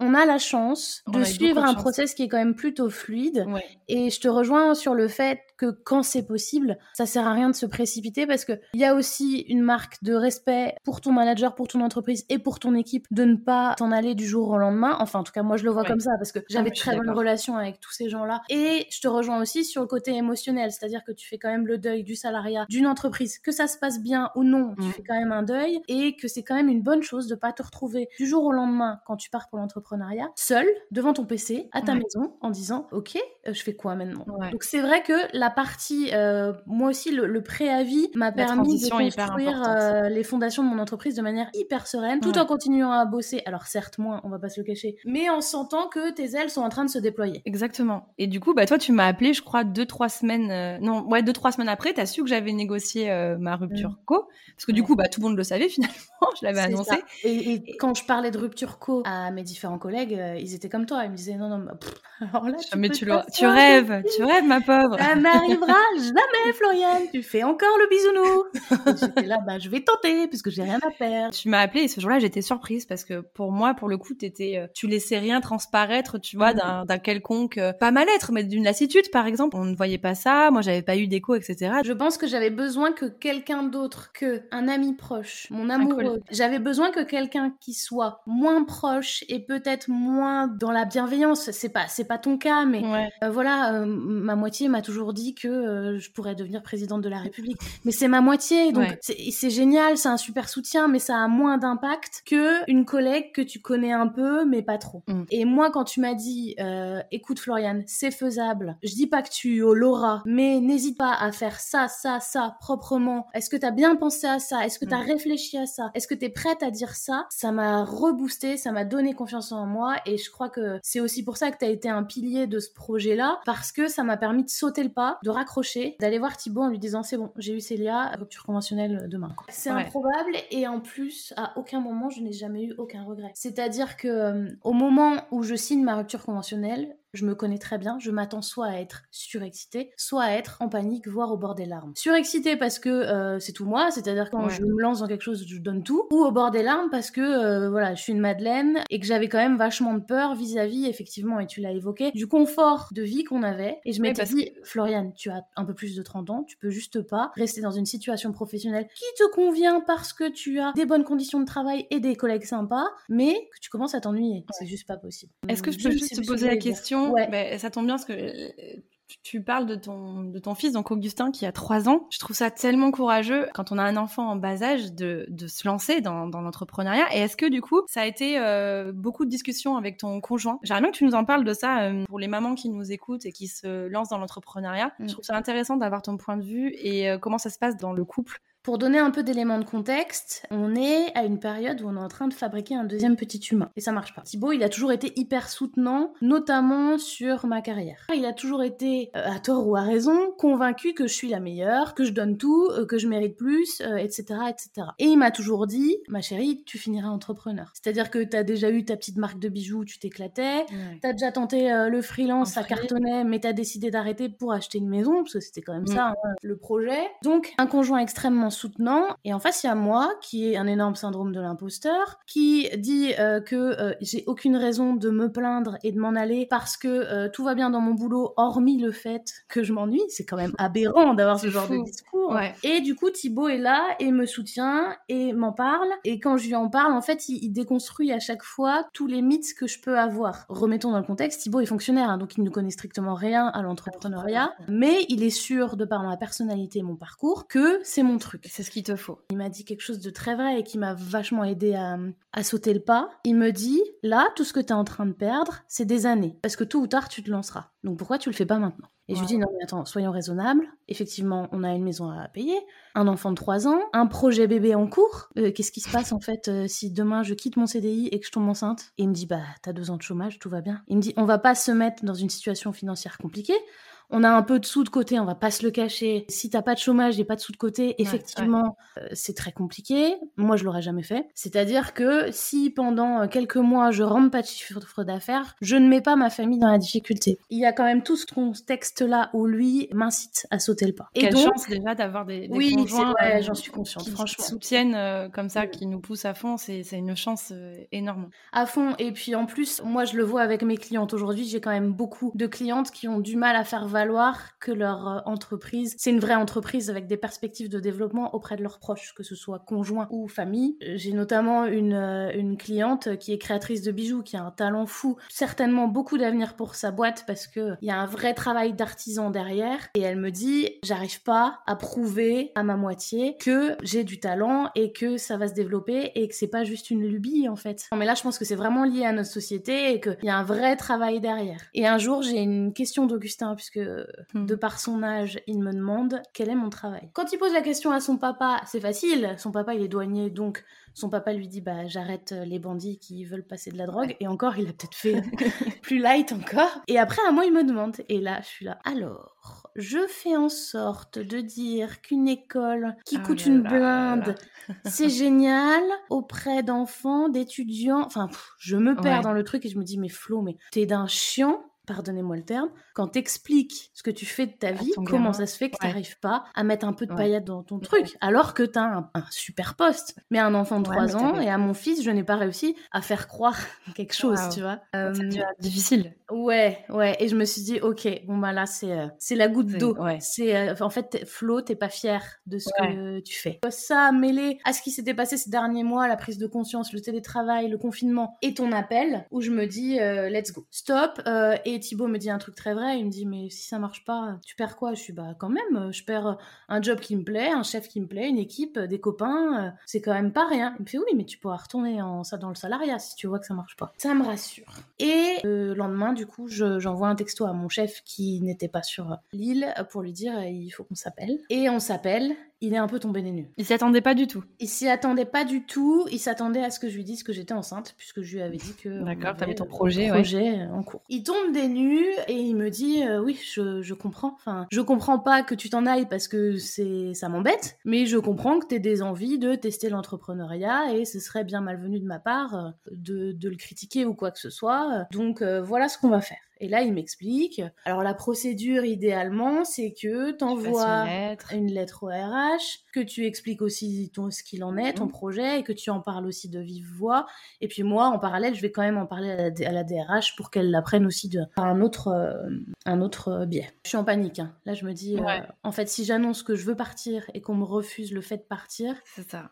On a la chance de suivre un process qui est quand même plutôt fluide. Et je te rejoins sur le fait que quand c'est possible, ça sert à rien de se précipiter parce que il y a aussi une marque de respect pour ton manager, pour ton entreprise et pour ton équipe de ne pas t'en aller du jour au lendemain. Enfin, en tout cas, moi, je le vois comme ça parce que j'avais très bonne relation avec tous ces gens-là. Et je te rejoins aussi sur le côté émotionnel, c'est-à-dire que tu fais quand même le deuil du salariat d'une entreprise, que ça se passe bien ou non, tu mm. fais quand même un deuil et que c'est quand même une bonne chose de pas te retrouver du jour au lendemain quand tu pars pour l'entrepreneuriat, seul devant ton PC à ta maison en disant OK, euh, je fais quoi maintenant? Donc c'est vrai que la partie, euh, moi aussi, le, préavis m'a permis de construire euh, les fondations de mon entreprise de manière hyper sereine, tout en continuant à bosser. Alors certes, moins, on va pas se le cacher, mais en sentant que tes ailes sont en train de se déployer. Exactement. Et du coup, bah toi, tu m'as appelé, je crois, deux trois semaines, euh, non, ouais, deux trois semaines après, tu as su que j'avais négocié ma rupture mm. co, parce que du coup, bah tout le monde le savait finalement, je l'avais annoncé. Et, quand je parlais de rupture co à mes différents collègues, ils étaient comme toi, ils me disaient non non, bah, alors là, tu, mais tu, tu rêves, tu rêves, ma pauvre n'arrivera jamais, Floriane. Tu fais encore le bisounou. J'étais là, bah, je vais tenter puisque j'ai rien à perdre. Tu m'as appelé et ce jour-là, j'étais surprise parce que pour moi, pour le coup, t'étais, euh, tu laissais rien transparaître, tu vois, d'un, d'un quelconque, euh, pas mal-être, mais d'une lassitude, par exemple. On ne voyait pas ça. Moi, j'avais pas eu d'écho, etc. Je pense que j'avais besoin que quelqu'un d'autre que un ami proche, mon amoureux, j'avais besoin que quelqu'un qui soit moins proche et peut-être moins dans la bienveillance. C'est pas, c'est pas ton cas, mais euh, voilà, ma moitié m'a toujours dit que euh, je pourrais devenir présidente de la République. Mais c'est ma moitié, donc c'est génial, c'est un super soutien, mais ça a moins d'impact que une collègue que tu connais un peu, mais pas trop. Mm. Et moi, quand tu m'as dit, euh, écoute Floriane, c'est faisable, je dis pas que tu l'auras, mais n'hésite pas à faire ça, ça, ça, proprement. Est-ce que tu as bien pensé à ça? Est-ce que tu as mm. réfléchi à ça? Est-ce que tu es prête à dire ça? Ça m'a reboosté, ça m'a donné confiance en moi, et je crois que c'est aussi pour ça que tu as été un pilier de ce projet-là, parce que ça m'a permis de sauter le pas, de raccrocher, d'aller voir Thibaut en lui disant c'est bon, j'ai eu Célia, rupture conventionnelle demain. C'est improbable et en plus, à aucun moment, je n'ai jamais eu aucun regret. C'est-à-dire que euh, au moment où je signe ma rupture conventionnelle, je me connais très bien, je m'attends soit à être surexcitée, soit à être en panique, voire au bord des larmes. Surexcitée parce que euh, c'est tout moi, c'est-à-dire quand je me lance dans quelque chose, je donne tout, ou au bord des larmes parce que euh, voilà, je suis une madeleine et que j'avais quand même vachement de peur vis-à-vis, effectivement, et tu l'as évoqué, du confort de vie qu'on avait. Et je m'étais dit, Floriane, tu as un peu plus de 30 ans, tu peux juste pas rester dans une situation professionnelle qui te convient parce que tu as des bonnes conditions de travail et des collègues sympas, mais que tu commences à t'ennuyer. C'est juste pas possible. Est-ce que je peux juste te poser la question Ouais. ça tombe bien parce que euh, tu parles de ton, de ton fils, donc Augustin, qui a 3 ans. Je trouve ça tellement courageux quand on a un enfant en bas âge de, de se lancer dans, dans l'entrepreneuriat. Et est-ce que du coup, ça a été euh, beaucoup de discussions avec ton conjoint? J'aimerais bien que tu nous en parles de ça euh, pour les mamans qui nous écoutent et qui se lancent dans l'entrepreneuriat. Je mm. trouve ça intéressant d'avoir ton point de vue et comment ça se passe dans le couple pour donner un peu d'éléments de contexte, on est à une période où on est en train de fabriquer un deuxième petit humain. Et ça marche pas. Thibaut, il a toujours été hyper soutenant, notamment sur ma carrière. Il a toujours été, euh, à tort ou à raison, convaincu que je suis la meilleure, que je donne tout, euh, que je mérite plus, etc., euh, etc. Et il m'a toujours dit, ma chérie, tu finiras entrepreneur. C'est-à-dire que tu as déjà eu ta petite marque de bijoux, tu t'éclatais, tu as déjà tenté le freelance, ça cartonnait, mais tu as décidé d'arrêter pour acheter une maison, parce que c'était quand même mm. ça, hein, le projet. Donc, un conjoint extrêmement en soutenant. Et en face, il y a moi, qui est un énorme syndrome de l'imposteur, qui dit euh, que euh, j'ai aucune raison de me plaindre et de m'en aller parce que euh, tout va bien dans mon boulot, hormis le fait que je m'ennuie. C'est quand même aberrant d'avoir ce genre de discours. Et du coup, Thibaut est là et me soutient et m'en parle. Et quand je lui en parle, en fait, il, déconstruit à chaque fois tous les mythes que je peux avoir. Remettons dans le contexte, Thibaut est fonctionnaire, hein, donc il ne connaît strictement rien à l'entrepreneuriat, mais il est sûr, de par ma personnalité et mon parcours, que c'est mon truc. C'est ce qu'il te faut. Il m'a dit quelque chose de très vrai et qui m'a vachement aidé à, à sauter le pas. Il me dit, là, tout ce que tu es en train de perdre, c'est des années. Parce que tôt ou tard, tu te lanceras. Donc pourquoi tu le fais pas maintenant et je lui dis non mais attends, soyons raisonnables. Effectivement, on a une maison à payer, un enfant de 3 ans, un projet bébé en cours. Euh, qu'est-ce qui se passe en fait euh, si demain je quitte mon CDI et que je tombe enceinte? Et il me dit bah t'as deux ans de chômage, tout va bien. Il me dit on va pas se mettre dans une situation financière compliquée on a un peu de sous de côté, on va pas se le cacher. Si t'as pas de chômage et pas de sous de côté, effectivement, euh, c'est très compliqué. Moi, je l'aurais jamais fait. C'est-à-dire que si pendant euh, quelques mois je rentre pas de chiffre d'affaires, je ne mets pas ma famille dans la difficulté. Il y a quand même tout ce contexte-là où lui m'incite à sauter le pas. Et Quelle chance déjà d'avoir des, des oui, conjoints ouais, j'en suis consciente, qui franchement. soutiennent comme ça, qui nous poussent à fond. C'est une chance énorme. À fond. Et puis en plus, moi, je le vois avec mes clientes aujourd'hui. J'ai quand même beaucoup de clientes qui ont du mal à faire valoir que leur euh, entreprise, c'est une vraie entreprise avec des perspectives de développement auprès de leurs proches, que ce soit conjoint ou famille. Euh, j'ai notamment une, euh, une cliente qui est créatrice de bijoux, qui a un talent fou, certainement beaucoup d'avenir pour sa boîte parce que il y a un vrai travail d'artisan derrière. Et elle me dit, j'arrive pas à prouver à ma moitié que j'ai du talent et que ça va se développer et que c'est pas juste une lubie en fait. Non, mais là, je pense que c'est vraiment lié à notre société et qu'il y a un vrai travail derrière. Et un jour, j'ai une question d'Augustin puisque Hmm. de par son âge, il me demande quel est mon travail. Quand il pose la question à son papa, c'est facile. Son papa, il est douanier, donc son papa lui dit bah j'arrête les bandits qui veulent passer de la drogue. Et encore, il a peut-être fait plus light encore. Et après, à moi, il me demande. Et là, je suis là. Alors, je fais en sorte de dire qu'une école qui oh coûte une blinde, c'est génial auprès d'enfants, d'étudiants. Enfin, je me perds dans le truc et je me dis mais Flo, mais t'es d'un chiant pardonnez-moi le terme, quand t'expliques ce que tu fais de ta vie, comment ça se fait que tu t'arrives pas à mettre un peu de paillettes dans ton truc, alors que t'as un, un super poste. Mais un enfant de 3 ans et à mon fils, je n'ai pas réussi à faire croire quelque chose, tu vois. Euh, difficile. Ouais, ouais. Et je me suis dit, ok, bon bah là, c'est euh, c'est la goutte d'eau. C'est euh, en fait, Flo, t'es pas fier de ce que tu fais. Ça mêlé à ce qui s'était passé ces derniers mois, la prise de conscience, le télétravail, le confinement et ton appel, où je me dis, let's go, stop. et Thibaut me dit un truc très vrai. Il me dit, mais si ça marche pas, tu perds quoi? Je suis, bah quand même, je perds un job qui me plaît, un chef qui me plaît, une équipe, des copains. c'est quand même pas rien. Il me fait, oui, mais tu pourras retourner en, ça dans le salariat si tu vois que ça marche pas. Ça me rassure. Et le lendemain, du coup, j'envoie un texto à mon chef qui n'était pas sur l'île pour lui dire, il faut qu'on s'appelle. Et on s'appelle il est un peu tombé des nues. Il s'y attendait pas du tout. Il s'y attendait pas du tout. Il s'attendait à ce que je lui dise que j'étais enceinte, puisque je lui avais dit que. D'accord, t'avais ton projet, projet en cours. Il tombe des nues et il me dit euh, Oui, je, je, comprends. Enfin, je comprends pas que tu t'en ailles parce que c'est ça m'embête, mais je comprends que t'aies des envies de tester l'entrepreneuriat et ce serait bien malvenu de ma part euh, de, de le critiquer ou quoi que ce soit. Donc euh, voilà ce qu'on va faire. Et là, il m'explique. Alors, la procédure, idéalement, c'est que tu envoies une lettre. au RH, que tu expliques aussi ton, ce qu'il en est, ton mhm. projet, et que tu en parles aussi de vive voix. Et puis moi, en parallèle, je vais quand même en parler à la, DRH pour qu'elle l'apprenne aussi de, par un autre, euh, un autre euh, biais. Je suis en panique. Hein. Là, je me dis, euh, en fait, si j'annonce que je veux partir et qu'on me refuse le fait de partir.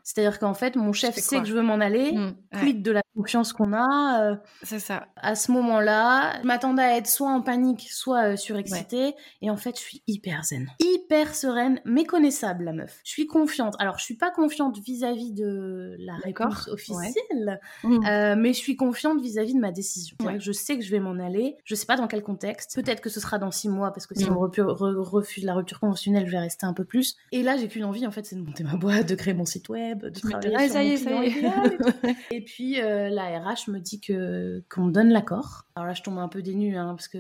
C'est-à-dire qu'en fait, mon chef sait que je veux m'en aller, mmh, quid de la confiance qu'on a. c'est ça. À ce moment-là, je m'attendais à être soit en panique, soit surexcitée. Et en fait, je suis hyper zen. Hyper sereine, méconnaissable, la meuf. Je suis confiante. Alors, je suis pas confiante vis-à-vis de la réponse officielle, mmh. euh, mais je suis confiante vis-à-vis de ma décision. Je sais que je vais m'en aller. Je sais pas dans quel contexte. Peut-être que ce sera dans six mois, parce que si mmh. on refuse la rupture conventionnelle, je vais rester un peu plus. Et là, j'ai qu'une envie, en fait, c'est de monter ma boîte, de créer mon site web, de travailler sur mon et, et, puis, euh, la RH me dit que qu'on me donne l'accord. Alors là, je tombe un peu dénue, hein, parce que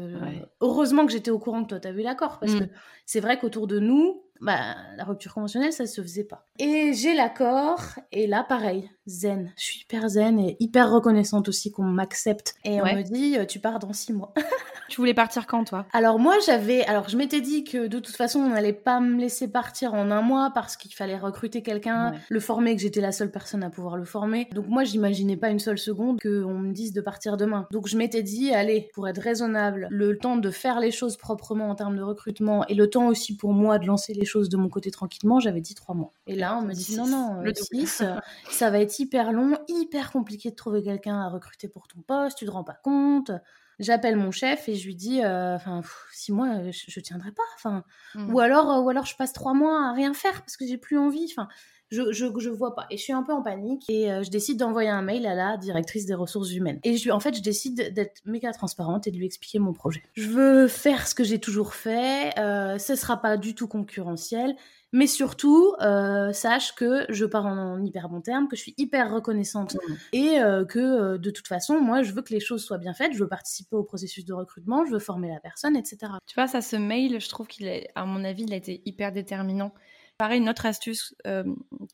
heureusement que j'étais au courant que toi, tu vu l'accord, parce mmh. que c'est vrai qu'autour de nous, Bah, la rupture conventionnelle, ça se faisait pas. Et j'ai l'accord, et là, pareil, zen. Je suis hyper zen et hyper reconnaissante aussi qu'on m'accepte. Et on me dit, euh, tu pars dans six mois. tu voulais partir quand, toi? Alors moi, j'avais, alors je m'étais dit que de toute façon, on n'allait pas me laisser partir en un mois parce qu'il fallait recruter quelqu'un, le former, que j'étais la seule personne à pouvoir le former. Donc moi, j'imaginais pas une seule seconde qu'on me dise de partir demain. Donc je m'étais dit, allez, pour être raisonnable, le temps de faire les choses proprement en termes de recrutement et le temps aussi pour moi de lancer les choses de mon côté tranquillement, j'avais dit trois mois. Et là, on me dit, non, non, le 6, euh, ça va être hyper long, hyper compliqué de trouver quelqu'un à recruter pour ton poste, tu te rends pas compte. J'appelle mon chef et je lui dis, euh, enfin, six mois, je, je tiendrai pas. Enfin, mmh. ou alors, euh, ou alors je passe trois mois à rien faire parce que j'ai plus envie. Enfin, je, je, je, vois pas. Et je suis un peu en panique et euh, je décide d'envoyer un mail à la directrice des ressources humaines. Et je, en fait, je décide d'être méga transparente et de lui expliquer mon projet. Je veux faire ce que j'ai toujours fait. Euh, ce sera pas du tout concurrentiel. Mais surtout, euh, sache que je pars en, hyper bon terme, que je suis hyper reconnaissante mmh. et euh, que euh, de toute façon, moi, je veux que les choses soient bien faites, je veux participer au processus de recrutement, je veux former la personne, etc. Tu vois, ça, ce mail, je trouve qu'il est, à mon avis, il a été hyper déterminant. Pareil, une autre astuce, euh,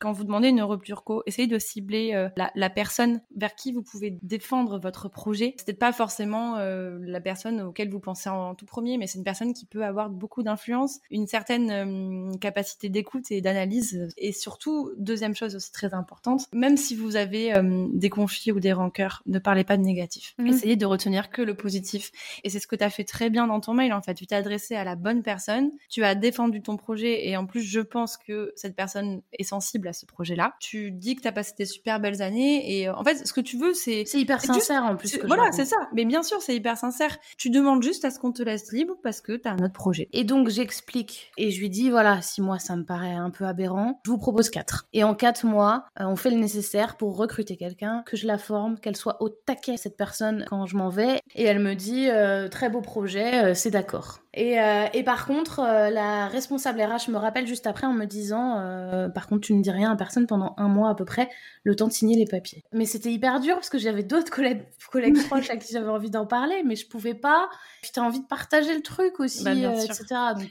quand vous demandez une rupture co, essayez de cibler euh, la, personne vers qui vous pouvez défendre votre projet. C'est peut-être pas forcément euh, la personne auquel vous pensez en, tout premier, mais c'est une personne qui peut avoir beaucoup d'influence, une certaine capacité d'écoute et d'analyse. Et surtout, deuxième chose aussi très importante, même si vous avez des conflits ou des rancœurs, ne parlez pas de négatif. Mhm. Essayez de retenir que le positif. Et c'est ce que tu as fait très bien dans ton mail, en fait. Tu t'es adressé à la bonne personne, tu as défendu ton projet et en plus, je pense que cette personne est sensible à ce projet-là. Tu dis que tu as passé des super belles années et euh, en fait, ce que tu veux, c'est... C'est hyper sincère en plus. voilà, c'est ça. Mais bien sûr, c'est hyper sincère. Tu demandes juste à ce qu'on te laisse libre parce que tu as un autre projet. Et donc, j'explique et je lui dis, voilà, six mois, ça me paraît un peu aberrant. Je vous propose quatre. Et en quatre mois, euh, on fait le nécessaire pour recruter quelqu'un, que je la forme, qu'elle soit au taquet, cette personne, quand je m'en vais. Et elle me dit, euh, très beau projet, c'est d'accord. Et, et, par contre, la responsable RH me rappelle juste après en me disant, euh, par contre, tu ne dis rien à personne pendant un mois à peu près, le temps de signer les papiers. Mais c'était hyper dur parce que j'avais d'autres collègues, collègues proches à qui j'avais envie d'en parler, mais je pouvais pas. Puis t'as envie de partager le truc aussi, bah, euh, etc.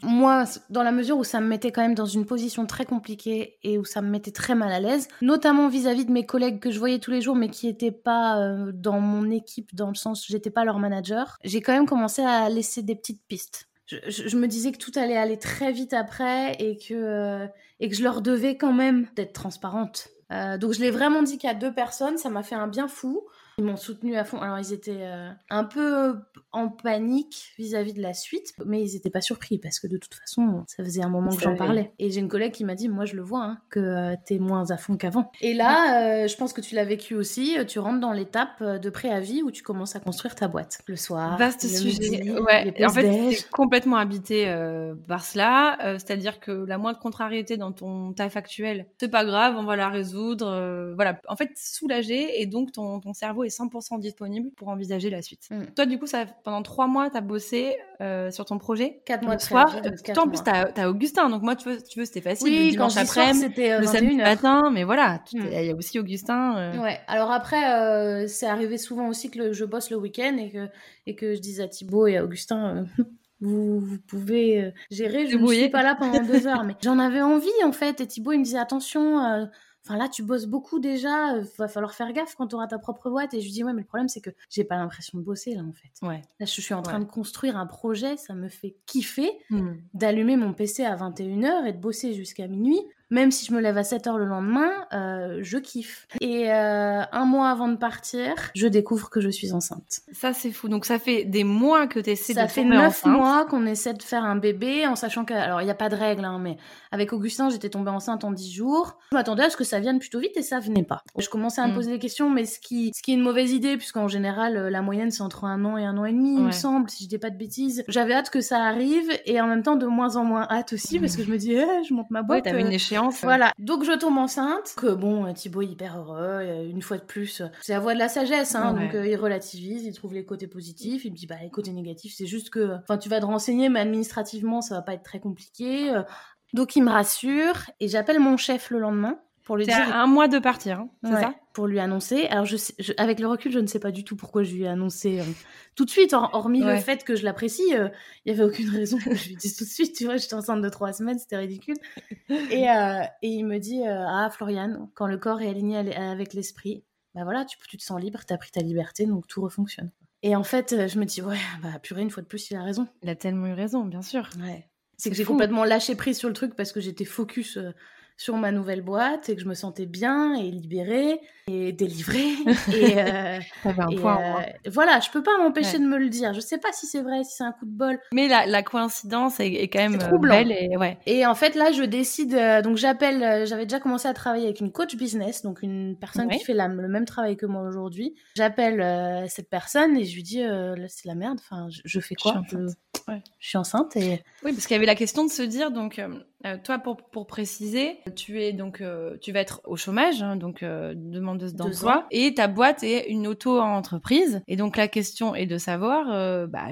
moi, dans la mesure où ça me mettait quand même dans une position très compliquée et où ça me mettait très mal à l'aise, notamment vis-à-vis de mes collègues que je voyais tous les jours, mais qui n'étaient pas euh, dans mon équipe, dans le sens où j'étais pas leur manager, j'ai quand même commencé à laisser des petites pistes je, me disais que tout allait aller très vite après et que, euh, et que je leur devais quand même d'être transparente. Euh, donc je l'ai vraiment dit qu'à deux personnes, ça m'a fait un bien fou. Ils m'ont soutenu à fond. Alors, ils étaient euh, un peu en panique vis-à-vis de la suite, mais ils n'étaient pas surpris parce que de toute façon, ça faisait un moment que j'en parlais. Et j'ai une collègue qui m'a dit Moi, je le vois, hein, que euh, tu es moins à fond qu'avant. Et là, euh, je pense que tu l'as vécu aussi. Tu rentres dans l'étape de préavis où tu commences à construire ta boîte le soir. Vaste sujet. ouais. en fait, complètement habité par cela. C'est-à-dire que la moindre contrariété dans ton taf actuel, c'est pas grave, on va la résoudre. voilà. En fait, soulagé et donc ton, ton cerveau est 100% disponible pour envisager la suite. Mm. Toi, du coup, ça, pendant trois mois, tu as bossé euh, sur ton projet. Quatre mois de soir. En plus, tu as, Augustin. Donc, moi, tu veux, tu veux c'était facile. Oui, le quand après c'était euh, le samedi matin. Mais voilà, mm. il y a aussi Augustin. Euh. Ouais. Alors après, c'est arrivé souvent aussi que je bosse le week-end et que, et que je dise à Thibaut et à Augustin. Vous, vous, pouvez gérer, je ne suis pas là pendant deux heures. Mais j'en avais envie en fait. Et Thibaut, il me disait attention, Enfin là, tu bosses beaucoup déjà, euh, va falloir faire gaffe quand tu auras ta propre boîte. Et je lui dis, ouais, mais le problème, c'est que j'ai pas l'impression de bosser là, en fait. Ouais. Là, je suis en train de construire un projet, ça me fait kiffer hmm. d'allumer mon PC à 21h et de bosser jusqu'à minuit même si je me lève à 7 heures le lendemain, euh, je kiffe. Et euh, un mois avant de partir, je découvre que je suis enceinte. Ça, c'est fou. Donc, ça fait des mois que tu essaies de Ça fait 9 mois qu'on essaie de faire un bébé, en sachant que, alors, il n'y a pas de règle, hein, mais avec Augustin, j'étais tombée enceinte en 10 jours. Je m'attendais à ce que ça vienne plutôt vite et ça venait pas. Je commençais à me mm. poser des questions, mais ce qui, ce qui est une mauvaise idée, puisqu'en général, euh, la moyenne, c'est entre un an et un an et demi, il me semble, si je dis pas de bêtises. J'avais hâte que ça arrive et en même temps, de moins en moins hâte aussi, parce que je me dis, eh, je monte ma boîte. Ouais, t'avais une échéance. Voilà. Donc, je tombe enceinte, que bon, euh, Thibaut est hyper heureux, euh, une fois de plus, euh, c'est la voix de la sagesse, hein, donc il relativise, il trouve les côtés positifs, il me dit bah les côtés négatifs, c'est juste que, enfin tu vas te renseigner, mais administrativement ça va pas être très compliqué. Donc il me rassure et j'appelle mon chef le lendemain Pour lui dire. un mois de partir, hein, c'est ça? Pour lui annoncer. Alors, je, avec le recul, je ne sais pas du tout pourquoi je lui ai annoncé euh, tout de suite, hormis le fait que je l'apprécie. Il n'y avait aucune raison que je lui dise tout de suite. Tu vois, j'étais enceinte de trois semaines, c'était ridicule. Et, et, il me dit Ah, Floriane, quand le corps est aligné avec l'esprit, bah voilà, tu, tu te sens libre, tu as pris ta liberté, donc tout refonctionne. Et en fait, euh, je me dis, ouais, bah purée, une fois de plus, il a raison. Il a tellement eu raison, bien sûr. Ouais. C'est que j'ai complètement lâché prise sur le truc parce que j'étais focus euh, sur ma nouvelle boîte et que je me sentais bien et libérée et délivrée. et, euh, un point, euh, voilà, je peux pas m'empêcher de me le dire. Je sais pas si c'est vrai, si c'est un coup de bol. Mais la, la coïncidence est, quand même euh, belle et ouais. Et en fait là, je décide. donc j'appelle. J'avais déjà commencé à travailler avec une coach business, donc une personne qui fait le même travail que moi aujourd'hui. J'appelle cette personne et je lui dis c'est la merde. Enfin, je, fais quoi? je, je suis enceinte et. Oui, parce qu'il y avait la question de se dire donc euh, toi, pour, pour préciser, tu es donc, euh, tu vas être au chômage, hein, donc euh, demandeuse d'emploi, et ta boîte est une auto-entreprise. Et donc la question est de savoir, bah,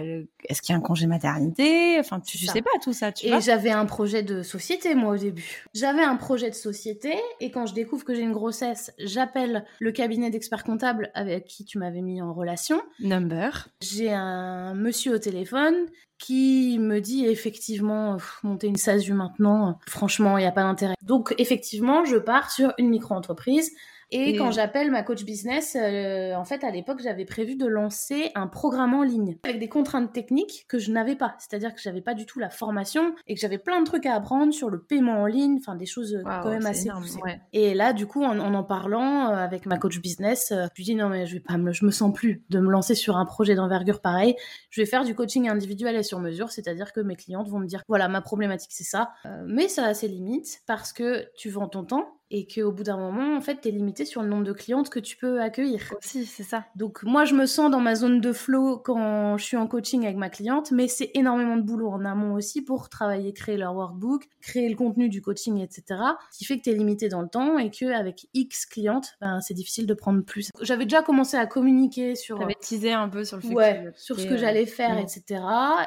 est-ce qu'il y a un congé maternité? Enfin, tu, sais pas tout ça. Tu et j'avais un projet de société moi au début. J'avais un projet de société, et quand je découvre que j'ai une grossesse, j'appelle le cabinet d'experts comptables avec qui tu m'avais mis en relation. Number. J'ai un monsieur au téléphone qui me dit effectivement monter une SASU maintenant, franchement, il n'y a pas d'intérêt. Donc effectivement, je pars sur une micro-entreprise et, quand j'appelle ma coach business, euh, en fait, à l'époque, j'avais prévu de lancer un programme en ligne avec des contraintes techniques que je n'avais pas. C'est-à-dire que j'avais pas du tout la formation et que j'avais plein de trucs à apprendre sur le paiement en ligne, enfin des choses euh, quand même assez poussées. Et là, du coup, en en, parlant euh, avec ma coach business, je lui dis non mais je vais pas me, je me sens plus de me lancer sur un projet d'envergure pareil. Je vais faire du coaching individuel et sur mesure, c'est-à-dire que mes clientes vont me dire voilà ma problématique c'est ça, mais ça a ses limites parce que tu vends ton temps et qu'au bout d'un moment, en fait, tu es limité sur le nombre de clientes que tu peux accueillir. Aussi, c'est ça. Donc moi, je me sens dans ma zone de flow quand je suis en coaching avec ma cliente, mais c'est énormément de boulot en amont aussi pour travailler, créer leur workbook, créer le contenu du coaching, etc. Ce qui fait que tu es limité dans le temps et qu'avec X clientes, ben, c'est difficile de prendre plus. J'avais déjà commencé à communiquer sur... J'avais teasé un peu sur le fait ouais, sur ce que j'allais faire, etc.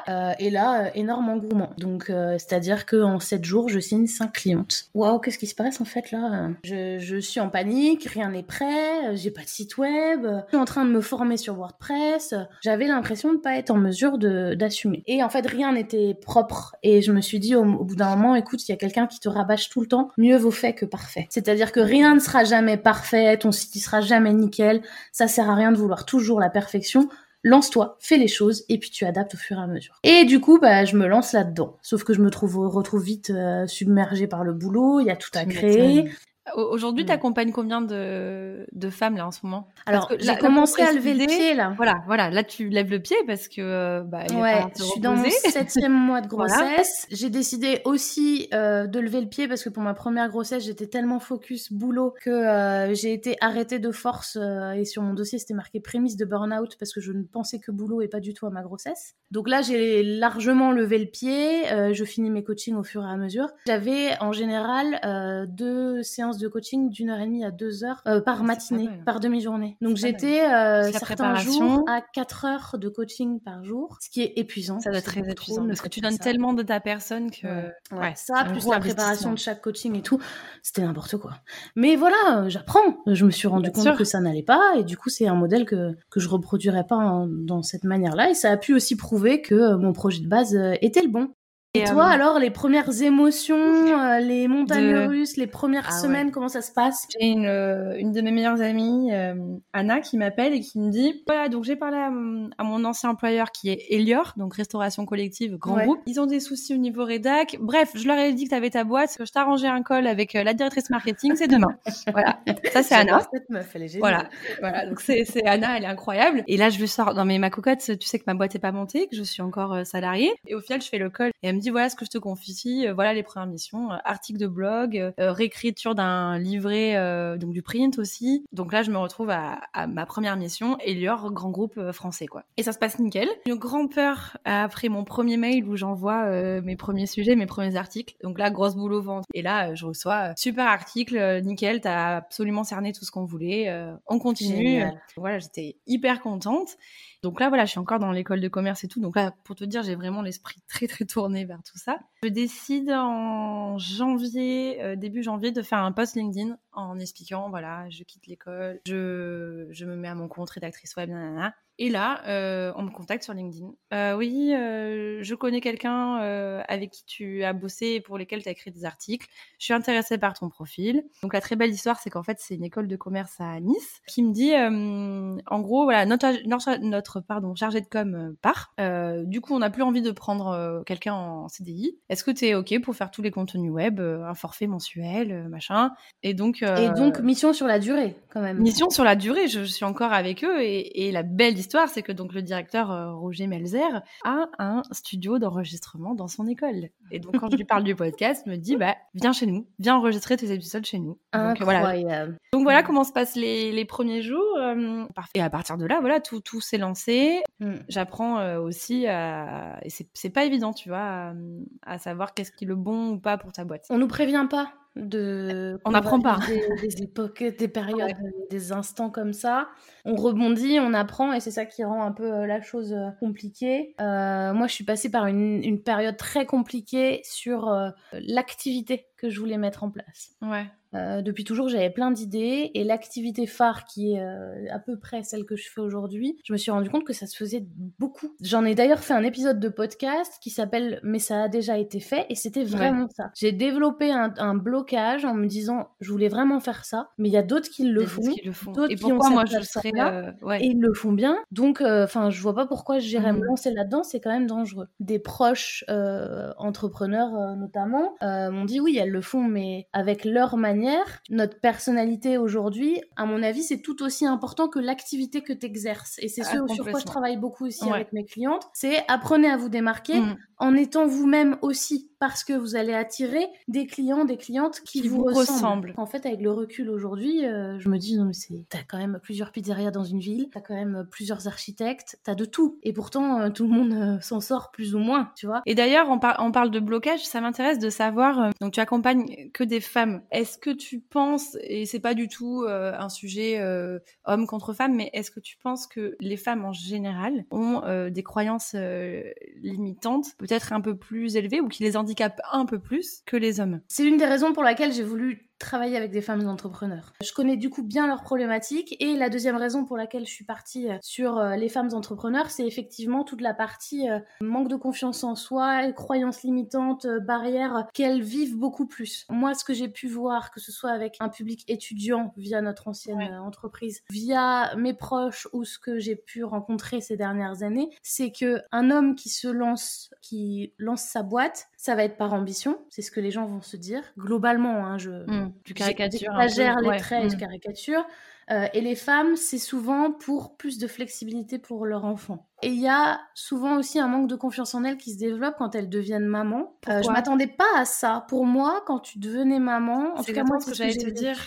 Euh, et là, euh, énorme engouement. Donc, euh, c'est-à-dire qu'en 7 jours, je signe 5 clientes. Waouh, qu'est-ce qui se passe en fait là je, suis en panique, rien n'est prêt, j'ai pas de site web, je suis en train de me former sur WordPress. J'avais l'impression de pas être en mesure d'assumer. Et en fait, rien n'était propre. Et je me suis dit au, bout d'un moment, écoute, il y a quelqu'un qui te rabâche tout le temps. Mieux vaut fait que parfait. C'est-à-dire que rien ne sera jamais parfait, ton site ne sera jamais nickel. Ça sert à rien de vouloir toujours la perfection lance-toi, fais les choses et puis tu adaptes au fur et à mesure. Et du coup, bah, je me lance là-dedans. Sauf que je me trouve retrouve vite euh, submergée par le boulot, il y a tout à créer. Aujourd'hui, tu accompagnes combien de, de, femmes là en ce moment? Alors, j'ai commencé à lever le pied là. Voilà, voilà, là tu lèves le pied parce que euh, bah, ouais, je suis dans mon septième mois de grossesse. J'ai décidé aussi euh, de lever le pied parce que pour ma première grossesse, j'étais tellement focus boulot que euh, j'ai été arrêtée de force et sur mon dossier c'était marqué prémisse de burn-out parce que je ne pensais que boulot et pas du tout à ma grossesse. Donc là, j'ai largement levé le pied. je finis mes coachings au fur et à mesure. J'avais en général deux séances de coaching d'une heure et demie à deux heures euh, par matinée, par demi-journée. Donc j'étais euh, certains jours à quatre heures de coaching par jour, ce qui est épuisant. Ça doit être très épuisant parce que tu donnes tellement de ta personne que ouais. ça plus la préparation de chaque coaching et tout, c'était n'importe quoi. Mais voilà, euh, j'apprends. Je me suis rendu compte que ça n'allait pas et du coup c'est un modèle que que je reproduirais pas dans cette manière-là et ça a pu aussi prouver que mon projet de base était le bon. Et toi, euh, alors, les premières émotions, euh, les montagnes russes, les premières ah semaines, comment ça se passe? J'ai une, euh, une de mes meilleures amies, Anna, qui m'appelle et qui me dit voilà, donc j'ai parlé à, mon ancien employeur qui est Elior, donc restauration collective, grand groupe. Ils ont des soucis au niveau rédac. Bref, je leur ai dit que tu avais ta boîte, que je t'arrangeais un call avec la directrice marketing, c'est demain. voilà, ça c'est Anna. Cette meuf, elle est géniale. Voilà, voilà. donc c'est Anna, elle est incroyable. Et là, je lui sors, non mais ma cocotte, tu sais que ma boîte est pas montée, que je suis encore salariée. Et au final, je fais le call et elle me dit voilà ce que je te confie euh, voilà les premières missions, euh, article de blog, euh, réécriture d'un livret, donc du print aussi. Donc là, je me retrouve à, ma première mission, Elior, grand groupe français quoi. Et ça se passe nickel. Une grande peur après mon premier mail où j'envoie mes premiers sujets, mes premiers articles. Donc là, grosse boulot ventre. Et là, je reçois super article, nickel, t'as absolument cerné tout ce qu'on voulait. on continue. Voilà, j'étais hyper contente. Donc là, voilà, je suis encore dans l'école de commerce et tout. Donc là, pour te dire, j'ai vraiment l'esprit très très tourné vers tout ça. Je décide en janvier, euh, début janvier, de faire un post LinkedIn en expliquant, voilà, je quitte l'école, je, je me mets à mon compte rédactrice web, nanana. Et là, euh, on me contacte sur LinkedIn. Euh, oui, euh, je connais quelqu'un avec qui tu as bossé et pour lesquels tu as écrit des articles. Je suis intéressée par ton profil. Donc la très belle histoire, c'est qu'en fait, c'est une école de commerce à Nice qui me dit, en gros, voilà, notre, notre, notre pardon, chargé de com part. du coup, on n'a plus envie de prendre quelqu'un en CDI. Est-ce que tu es OK pour faire tous les contenus web, un forfait mensuel, machin? Et donc... et donc, mission sur la durée, quand même. Mission sur la durée, je, je suis encore avec eux. Et, et la belle histoire, c'est que donc le directeur euh, Roger Melzer a un studio d'enregistrement dans son école. Et donc quand je lui parle du podcast, il me dit bah viens chez nous, viens enregistrer tes épisodes chez nous. Donc voilà. Donc voilà comment se passent les, les premiers jours. Euh, et à partir de là, voilà, tout, tout s'est lancé. Mm. J'apprends euh, aussi à... et c'est pas évident, tu vois, à, à savoir qu'est-ce qui est le bon ou pas pour ta boîte. On nous prévient pas de on n'apprend pas. des, époques des périodes des instants comme ça. On rebondit on apprend et c'est ça qui rend un peu euh, la chose euh, compliquée. Euh, moi je suis passée par une, une période très compliquée sur l'activité que je voulais mettre en place ouais euh, depuis toujours, j'avais plein d'idées et l'activité phare qui est euh, à peu près celle que je fais aujourd'hui, je me suis rendu compte que ça se faisait beaucoup. J'en ai d'ailleurs fait un épisode de podcast qui s'appelle Mais ça a déjà été fait et c'était vraiment ça. J'ai développé un, blocage en me disant je voulais vraiment faire ça, mais il y a d'autres qui le font, d'autres qui ont moi je serais là euh, et ils le font bien. Donc enfin je vois pas pourquoi j'irais me mmh. lancer là-dedans, c'est quand même dangereux. Des proches entrepreneurs notamment m'ont dit oui elles le font mais avec leur manière notre personnalité aujourd'hui, à mon avis, c'est tout aussi important que l'activité que tu exerces. Et c'est ce ah, sur quoi je travaille beaucoup aussi avec mes clientes. C'est apprenez à vous démarquer mm. en étant vous-même aussi parce que vous allez attirer des clients, des clientes qui, vous, ressemblent. En fait, avec le recul aujourd'hui, euh, je me dis non mais c'est, t'as quand même plusieurs pizzerias dans une ville, t'as quand même plusieurs architectes, t'as de tout. Et pourtant, euh, tout le monde euh, s'en sort plus ou moins, tu vois. Et d'ailleurs, on, on, parle de blocage, ça m'intéresse de savoir. donc, tu que des femmes. Est-ce que tu penses, et c'est pas du tout un sujet homme contre femme, mais est-ce que tu penses que les femmes en général ont des croyances limitantes, peut-être un peu plus élevées, ou qui les handicapent un peu plus que les hommes? C'est l'une des raisons pour laquelle j'ai voulu travailler avec des femmes entrepreneurs. Je connais du coup bien leurs problématiques et la deuxième raison pour laquelle je suis partie euh, sur euh, les femmes entrepreneurs, c'est effectivement toute la partie euh, manque de confiance en soi, croyances limitantes, barrières qu'elles vivent beaucoup plus. Moi, ce que j'ai pu voir, que ce soit avec un public étudiant via notre ancienne entreprise, via mes proches ou ce que j'ai pu rencontrer ces dernières années, c'est que un homme qui se lance, qui lance sa boîte, ça va être par ambition, c'est ce que les gens vont se dire. Globalement, hein, je, mmh tu caricatures. J'exagère les traits, je mm. caricature. Euh, et les femmes, c'est souvent pour plus de flexibilité pour leur enfant. Et il y a souvent aussi un manque de confiance en elles qui se développe quand elles deviennent maman. Euh, je m'attendais pas à ça. Pour moi, quand tu devenais maman, en tout cas moi, ce que, j'allais te dire,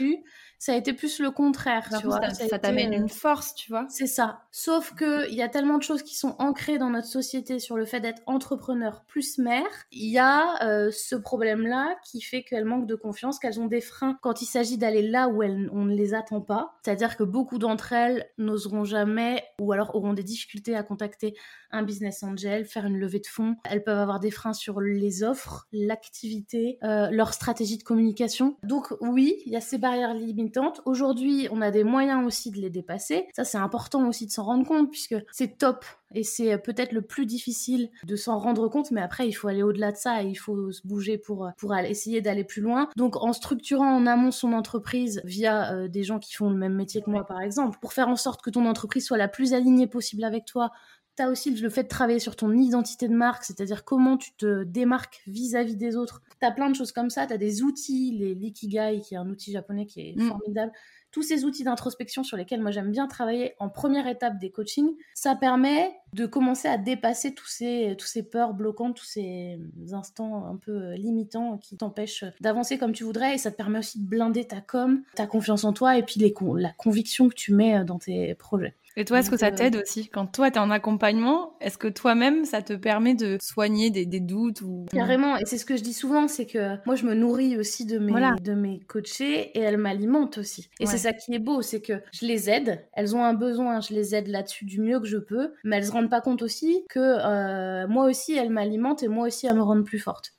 ça a été plus le contraire, tu vois. Ça, t'amène une force, tu vois. C'est ça. Sauf que il y a tellement de choses qui sont ancrées dans notre société sur le fait d'être entrepreneur plus mère. Il y a euh, ce problème-là qui fait qu'elles manquent de confiance, qu'elles ont des freins quand il s'agit d'aller là où elles, on ne les attend pas. C'est-à-dire que beaucoup d'entre elles n'oseront jamais ou alors auront des difficultés à contacter un business angel, faire une levée de fonds. Elles peuvent avoir des freins sur les offres, l'activité, euh, leur stratégie de communication. Donc oui, il y a ces barrières limitantes. Aujourd'hui, on a des moyens aussi de les dépasser. Ça, c'est important aussi de s'en rendre compte puisque c'est top et c'est peut-être le plus difficile de s'en rendre compte, mais après, il faut aller au-delà de ça et il faut se bouger pour, pour essayer d'aller plus loin. Donc, en structurant en amont son entreprise via euh, des gens qui font le même métier que moi, par exemple, pour faire en sorte que ton entreprise soit la plus alignée possible avec toi, tu aussi le fait de travailler sur ton identité de marque, c'est-à-dire comment tu te démarques vis-à-vis des autres. Tu as plein de choses comme ça, tu as des outils, les l'ikigai qui est un outil japonais qui est mm. formidable. Tous ces outils d'introspection sur lesquels moi j'aime bien travailler en première étape des coachings, ça permet de commencer à dépasser tous ces, tous ces peurs bloquantes, tous ces instants un peu limitants qui t'empêchent d'avancer comme tu voudrais et ça te permet aussi de blinder ta com, ta confiance en toi et puis les, la conviction que tu mets dans tes projets. Et toi, est-ce que ça t'aide aussi? Quand toi, tu es en accompagnement, est-ce que toi-même, ça te permet de soigner des, doutes ou... Carrément, et c'est ce que je dis souvent, c'est que moi, je me nourris aussi de mes, de mes coachés et elles m'alimentent aussi. Et c'est ça qui est beau, c'est que je les aide, elles ont un besoin, je les aide là-dessus du mieux que je peux, mais elles se rendent pas compte aussi que euh, moi aussi, elles m'alimentent et moi aussi, elles me rendent plus forte.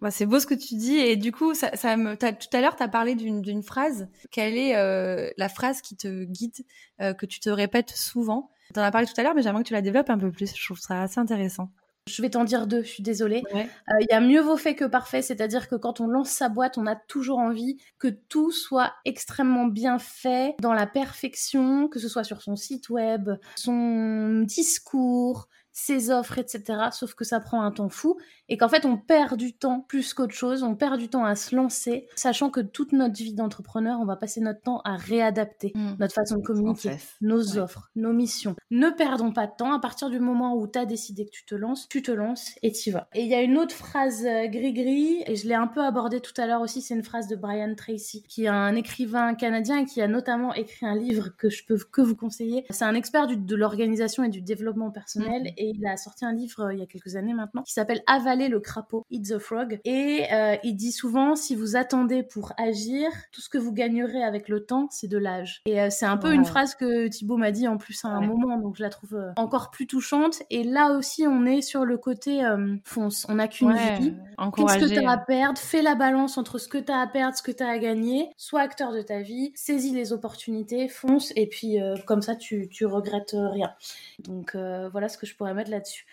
Bah, c'est beau ce que tu dis et du coup ça, ça me tout à l'heure tu as parlé d'une phrase. Quelle est euh, la phrase qui te guide euh, que tu te répètes souvent? Tu en as parlé tout à l'heure mais j'aimerais que tu la développes un peu plus. Je trouve ça assez intéressant. Je vais t'en dire deux, je suis désolée. Euh, il y a mieux vaut fait que parfait, c'est-à-dire que quand on lance sa boîte, on a toujours envie que tout soit extrêmement bien fait, dans la perfection, que ce soit sur son site web, son discours, ses offres, etc. Sauf que ça prend un temps fou et qu'en fait on perd du temps plus qu'autre chose, on perd du temps à se lancer, sachant que toute notre vie d'entrepreneur, on va passer notre temps à réadapter mmh. notre façon de communiquer, nos offres, nos missions. Ne perdons pas de temps, à partir du moment où tu as décidé que tu te lances, tu te lances et tu vas. Et il y a une autre phrase euh, gris-gris, et je l'ai un peu abordée tout à l'heure aussi, c'est une phrase de Brian Tracy, qui est un écrivain canadien et qui a notamment écrit un livre que je peux que vous conseiller. C'est un expert de l'organisation et du développement personnel mmh. et il a sorti un livre euh, il y a quelques années maintenant qui s'appelle Avaler le crapaud, Eat the Frog. Et euh, il dit souvent, si vous attendez pour agir, tout ce que vous gagnerez avec le temps, c'est de l'âge. Et euh, c'est un peu une phrase que Thibaut m'a dit en plus à un moment, donc je la trouve encore plus touchante. Et là aussi, on est sur le côté fonce. On n'a qu'une vie. Qu'est-ce que tu as à perdre? Fais la balance entre ce que tu as à perdre, ce que tu as à gagner. Sois acteur de ta vie, saisis les opportunités, fonce. Et puis, comme ça, tu, tu regrettes rien. Donc, voilà ce que je pourrais mettre là-dessus.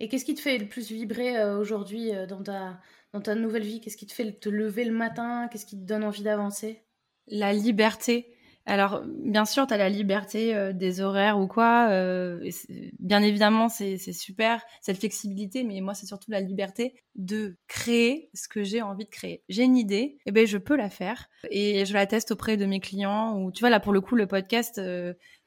Et qu'est-ce qui te fait le plus vibrer euh, aujourd'hui euh, dans, ta, dans ta nouvelle vie? Qu'est-ce qui te fait te lever le matin? Qu'est-ce qui te donne envie d'avancer? La liberté. Alors, bien sûr, tu as la liberté euh, des horaires ou quoi. bien évidemment, c'est super, cette flexibilité, mais moi, c'est surtout la liberté de créer ce que j'ai envie de créer. J'ai une idée, et eh ben, je peux la faire. Et je la teste auprès de mes clients. Ou tu vois, là, pour le coup, le podcast,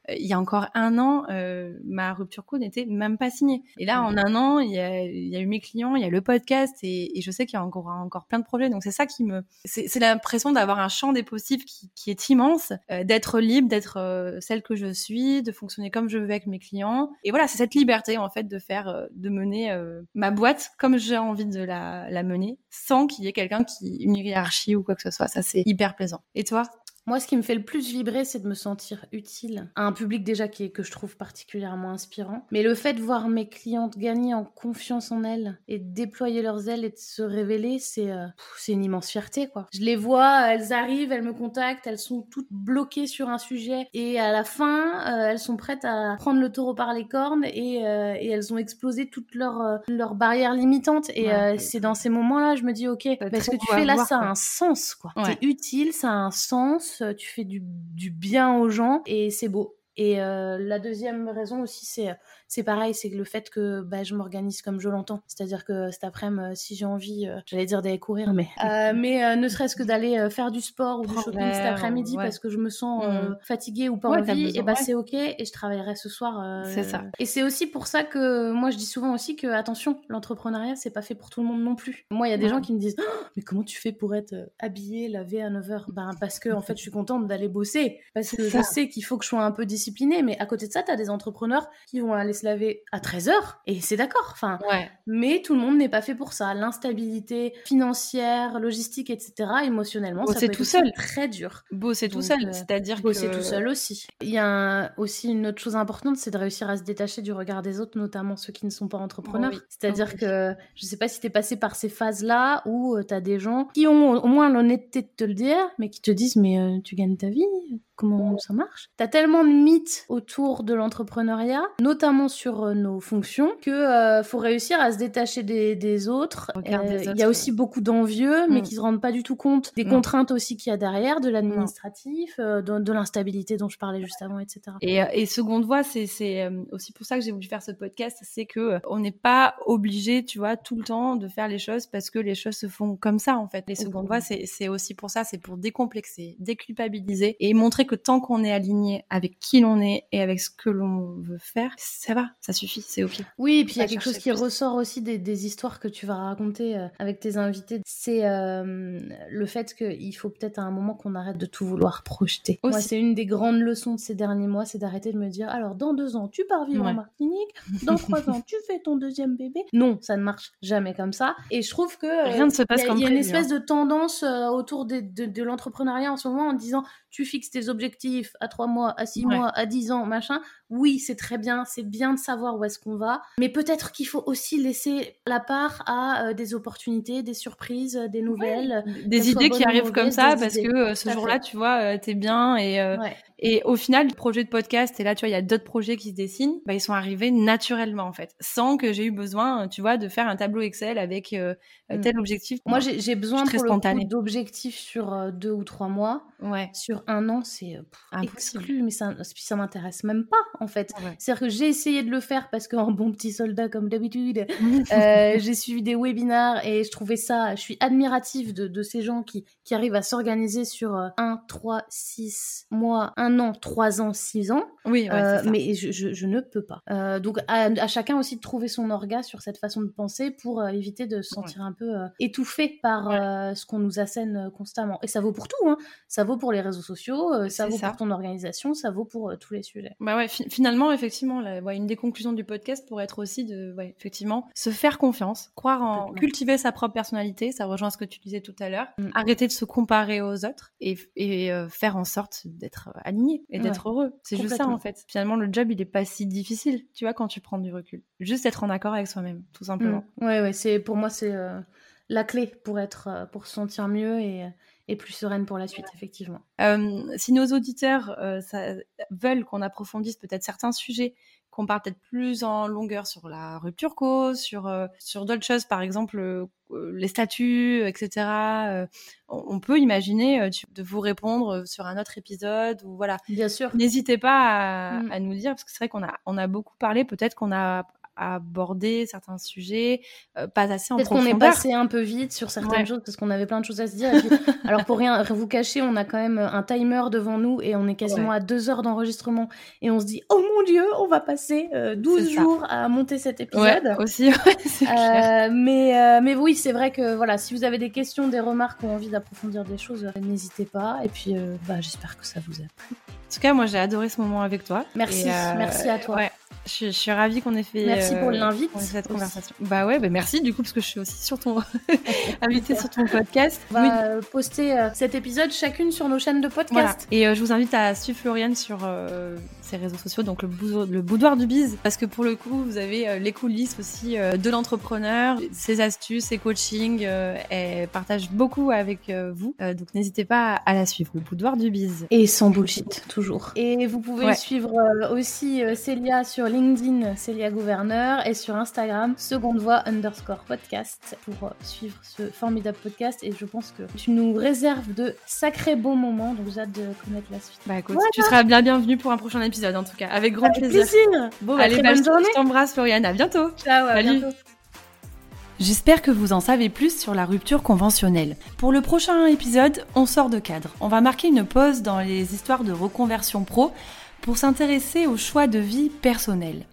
il y a encore un an, euh, ma rupture co n'était même pas signée. Et là, en un an, il y a, il y a eu mes clients, il y a le podcast, et, et je sais qu'il y a encore, encore plein de projets. Donc c'est ça qui me, c'est l'impression d'avoir un champ des possibles qui, qui est immense, euh, d'être libre, d'être euh, celle que je suis, de fonctionner comme je veux avec mes clients. Et voilà, c'est cette liberté en fait de faire, de mener ma boîte comme j'ai envie de la, la mener, sans qu'il y ait quelqu'un qui une hiérarchie ou quoi que ce soit. Ça c'est hyper plaisant. Et toi? Moi, ce qui me fait le plus vibrer, c'est de me sentir utile à un public déjà qui est, que je trouve particulièrement inspirant. Mais le fait de voir mes clientes gagner en confiance en elles et de déployer leurs ailes et de se révéler, c'est euh, c'est une immense fierté, quoi. Je les vois, elles arrivent, elles me contactent, elles sont toutes bloquées sur un sujet et à la fin, euh, elles sont prêtes à prendre le taureau par les cornes et, euh, et elles ont explosé toutes leurs leurs barrières limitantes. Et c'est dans ces moments-là, je me dis, ok, bah, ce que tu fais là, ça a un sens, quoi? C'est utile, ça a un sens tu fais du, du bien aux gens et c'est beau. Et euh, la deuxième raison aussi, c'est c'est pareil, c'est le fait que bah, je m'organise comme je l'entends. C'est-à-dire que cet après-midi, euh, si j'ai envie, euh, j'allais dire d'aller courir, mais, euh, mais ne serait-ce que d'aller faire du sport ou du shopping cet après-midi parce que je me sens mm. fatiguée ou pas envie, et bah c'est ok et je travaillerai ce soir. c'est ça. Et c'est aussi pour ça que moi je dis souvent aussi que attention, l'entrepreneuriat c'est pas fait pour tout le monde non plus. Moi il y a des gens qui me disent «Oh, mais comment tu fais pour être habillée, lavée à 9h Ben parce que en fait je suis contente d'aller bosser parce que je sais qu'il faut que je sois un peu disciplinée, mais à côté de ça tu as des entrepreneurs qui vont aller laver à 13 heures et c'est d'accord. Enfin, mais tout le monde n'est pas fait pour ça. L'instabilité financière, logistique, etc. Émotionnellement, ça peut tout seul. très dur. Bosser tout seul, euh, c'est-à-dire bosser tout seul aussi. Il y a aussi une autre chose importante, c'est de réussir à se détacher du regard des autres, notamment ceux qui ne sont pas entrepreneurs. C'est-à-dire que je sais pas si tu es passé par ces phases-là où euh, tu as des gens qui ont au moins l'honnêteté de te le dire, mais qui te disent mais euh, tu gagnes ta vie comment ça marche? T'as tellement de mythes autour de l'entrepreneuriat, notamment sur euh, nos fonctions, que euh, faut réussir à se détacher des, autres. Euh, il y a aussi beaucoup d'envieux, mais mm. qui se rendent pas du tout compte des contraintes aussi qu'il y a derrière, de l'administratif, de, l'instabilité dont je parlais juste avant, etc. Et, et seconde voie, c'est aussi pour ça que j'ai voulu faire ce podcast, c'est que on n'est pas obligé, tu vois, tout le temps de faire les choses parce que les choses se font comme ça en fait. Les secondes voies, c'est aussi pour ça, c'est pour décomplexer, déculpabiliser et montrer que tant qu'on est aligné avec qui l'on est et avec ce que l'on veut faire, ça va, ça suffit, c'est ok. Oui, et puis il y a quelque chose qui ressort aussi des, histoires que tu vas raconter euh, avec tes invités, c'est euh, le fait qu'il faut peut-être à un moment qu'on arrête de tout vouloir projeter. Moi, c'est une des grandes leçons de ces derniers mois, c'est d'arrêter de me dire alors dans deux ans tu pars vivre en Martinique, dans trois ans tu fais ton deuxième bébé. Non, ça ne marche jamais comme ça. Et je trouve que rien ne se passe comme Il y a une espèce hein. de tendance autour de, de l'entrepreneuriat en ce moment en disant tu fixes tes objectifs à trois mois, à six mois, à dix ans, machin. Oui, c'est très bien, c'est bien de savoir où est-ce qu'on va, mais peut-être qu'il faut aussi laisser la part à euh, des opportunités, des surprises, des nouvelles, des idées qui arrivent comme ça parce que euh, ce jour-là, tu vois, euh, t'es bien et et au final, le projet de podcast, et là, tu vois, il y a d'autres projets qui se dessinent, bah, ils sont arrivés naturellement, en fait, sans que j'ai eu besoin, tu vois, de faire un tableau Excel avec mm. tel objectif. Moi, j'ai besoin pour le d'objectifs sur deux ou trois mois. Ouais. Sur un an, c'est exclu, mais ça, ça m'intéresse même pas, en fait. C'est-à-dire que j'ai essayé de le faire parce qu'en bon petit soldat, comme d'habitude, euh, j'ai suivi des webinars et je trouvais ça, je suis admirative de, de ces gens qui, qui arrivent à s'organiser sur 1, 3, 6 mois, 1 an, 3 ans, 6 ans. Oui, euh, mais je, je, ne peux pas. Euh, donc à, chacun aussi de trouver son orga sur cette façon de penser pour éviter de se sentir un peu étouffé par ce qu'on nous assène constamment. Et ça vaut pour tout, hein. ça vaut pour les réseaux sociaux, ça vaut pour ton organisation, ça vaut pour tous les sujets. Bah ouais, finalement, effectivement, une des conclusions du podcast pourrait être aussi de, effectivement, se faire confiance, croire en cultiver sa propre personnalité, ça rejoint ce que tu disais tout à l'heure, mm. arrêter de se comparer aux autres et, euh, faire en sorte d'être aligné et d'être heureux. C'est juste ça en fait. Finalement, le job, il est pas si difficile, tu vois, quand tu prends du recul. Juste être en accord avec soi-même, tout simplement. Mm. Ouais, ouais, c'est pour moi, c'est euh, la clé pour être, euh, pour se sentir mieux et et plus sereine pour la suite, effectivement. Euh, si nos auditeurs euh, ça, veulent qu'on approfondisse peut-être certains sujets, qu'on parle peut-être plus en longueur sur la rupture co, sur, euh, sur d'autres choses, par exemple les statuts, etc., on, peut imaginer de vous répondre sur un autre épisode ou voilà. Bien sûr. N'hésitez pas à, mm. à, nous dire parce que c'est vrai qu'on a on a beaucoup parlé, peut-être qu'on a aborder certains sujets, euh, pas assez en Peut-être qu'on est passé un peu vite sur certaines choses parce qu'on avait plein de choses à se dire. alors pour rien vous cacher, on a quand même un timer devant nous et on est quasiment à deux heures d'enregistrement et on se dit oh mon dieu, on va passer 12 euh, jours à monter cet épisode. aussi, euh, mais mais oui, c'est vrai que voilà, si vous avez des questions, des remarques ou envie d'approfondir des choses, n'hésitez pas. Et puis bah, j'espère que ça vous a plu. En tout cas, moi j'ai adoré ce moment avec toi. Merci, merci à toi. Je, suis ravie qu'on ait fait merci pour euh, l'invite cette conversation. Bah ouais, bah merci du coup parce que je suis aussi sur ton invité sur ton podcast. On va euh, poster euh, cet épisode chacune sur nos chaînes de podcast. Et je vous invite à suivre Floriane sur ses réseaux sociaux, donc le, le boudoir du bise, parce que pour le coup vous avez les coulisses aussi de l'entrepreneur, ses astuces, ses coachings. elle partage beaucoup avec vous, donc n'hésitez pas à la suivre, le boudoir du bise. Et sans bullshit toujours. Et vous pouvez suivre aussi Célia sur LinkedIn Célia Gouverneur et sur Instagram Seconde Voix underscore podcast pour euh, suivre ce formidable podcast. Et je pense que tu nous réserves de sacrés bons moments, donc j'ai hâte de connaître la suite. Bah écoute, tu seras bien bienvenue pour un prochain épisode en tout cas, avec grand plaisir. Bon, bah, Allez, bah, bonne journée. Je t'embrasse Floriane, à bientôt. Ciao, à bientôt. J'espère que vous en savez plus sur la rupture conventionnelle. Pour le prochain épisode, on sort de cadre. On va marquer une pause dans les histoires de reconversion pro pour s'intéresser au choix de vie personnel.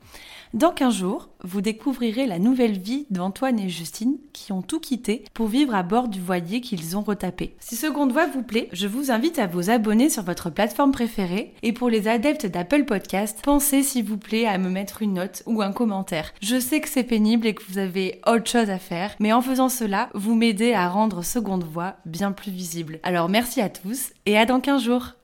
Dans 15 jours, vous découvrirez la nouvelle vie d'Antoine et Justine qui ont tout quitté pour vivre à bord du voilier qu'ils ont retapé. Si Seconde Voix vous plaît, je vous invite à vous abonner sur votre plateforme préférée et pour les adeptes d'Apple Podcast, pensez s'il vous plaît à me mettre une note ou un commentaire. Je sais que c'est pénible et que vous avez autre chose à faire, mais en faisant cela, vous m'aidez à rendre Seconde Voix bien plus visible. Alors merci à tous et à dans 15 jours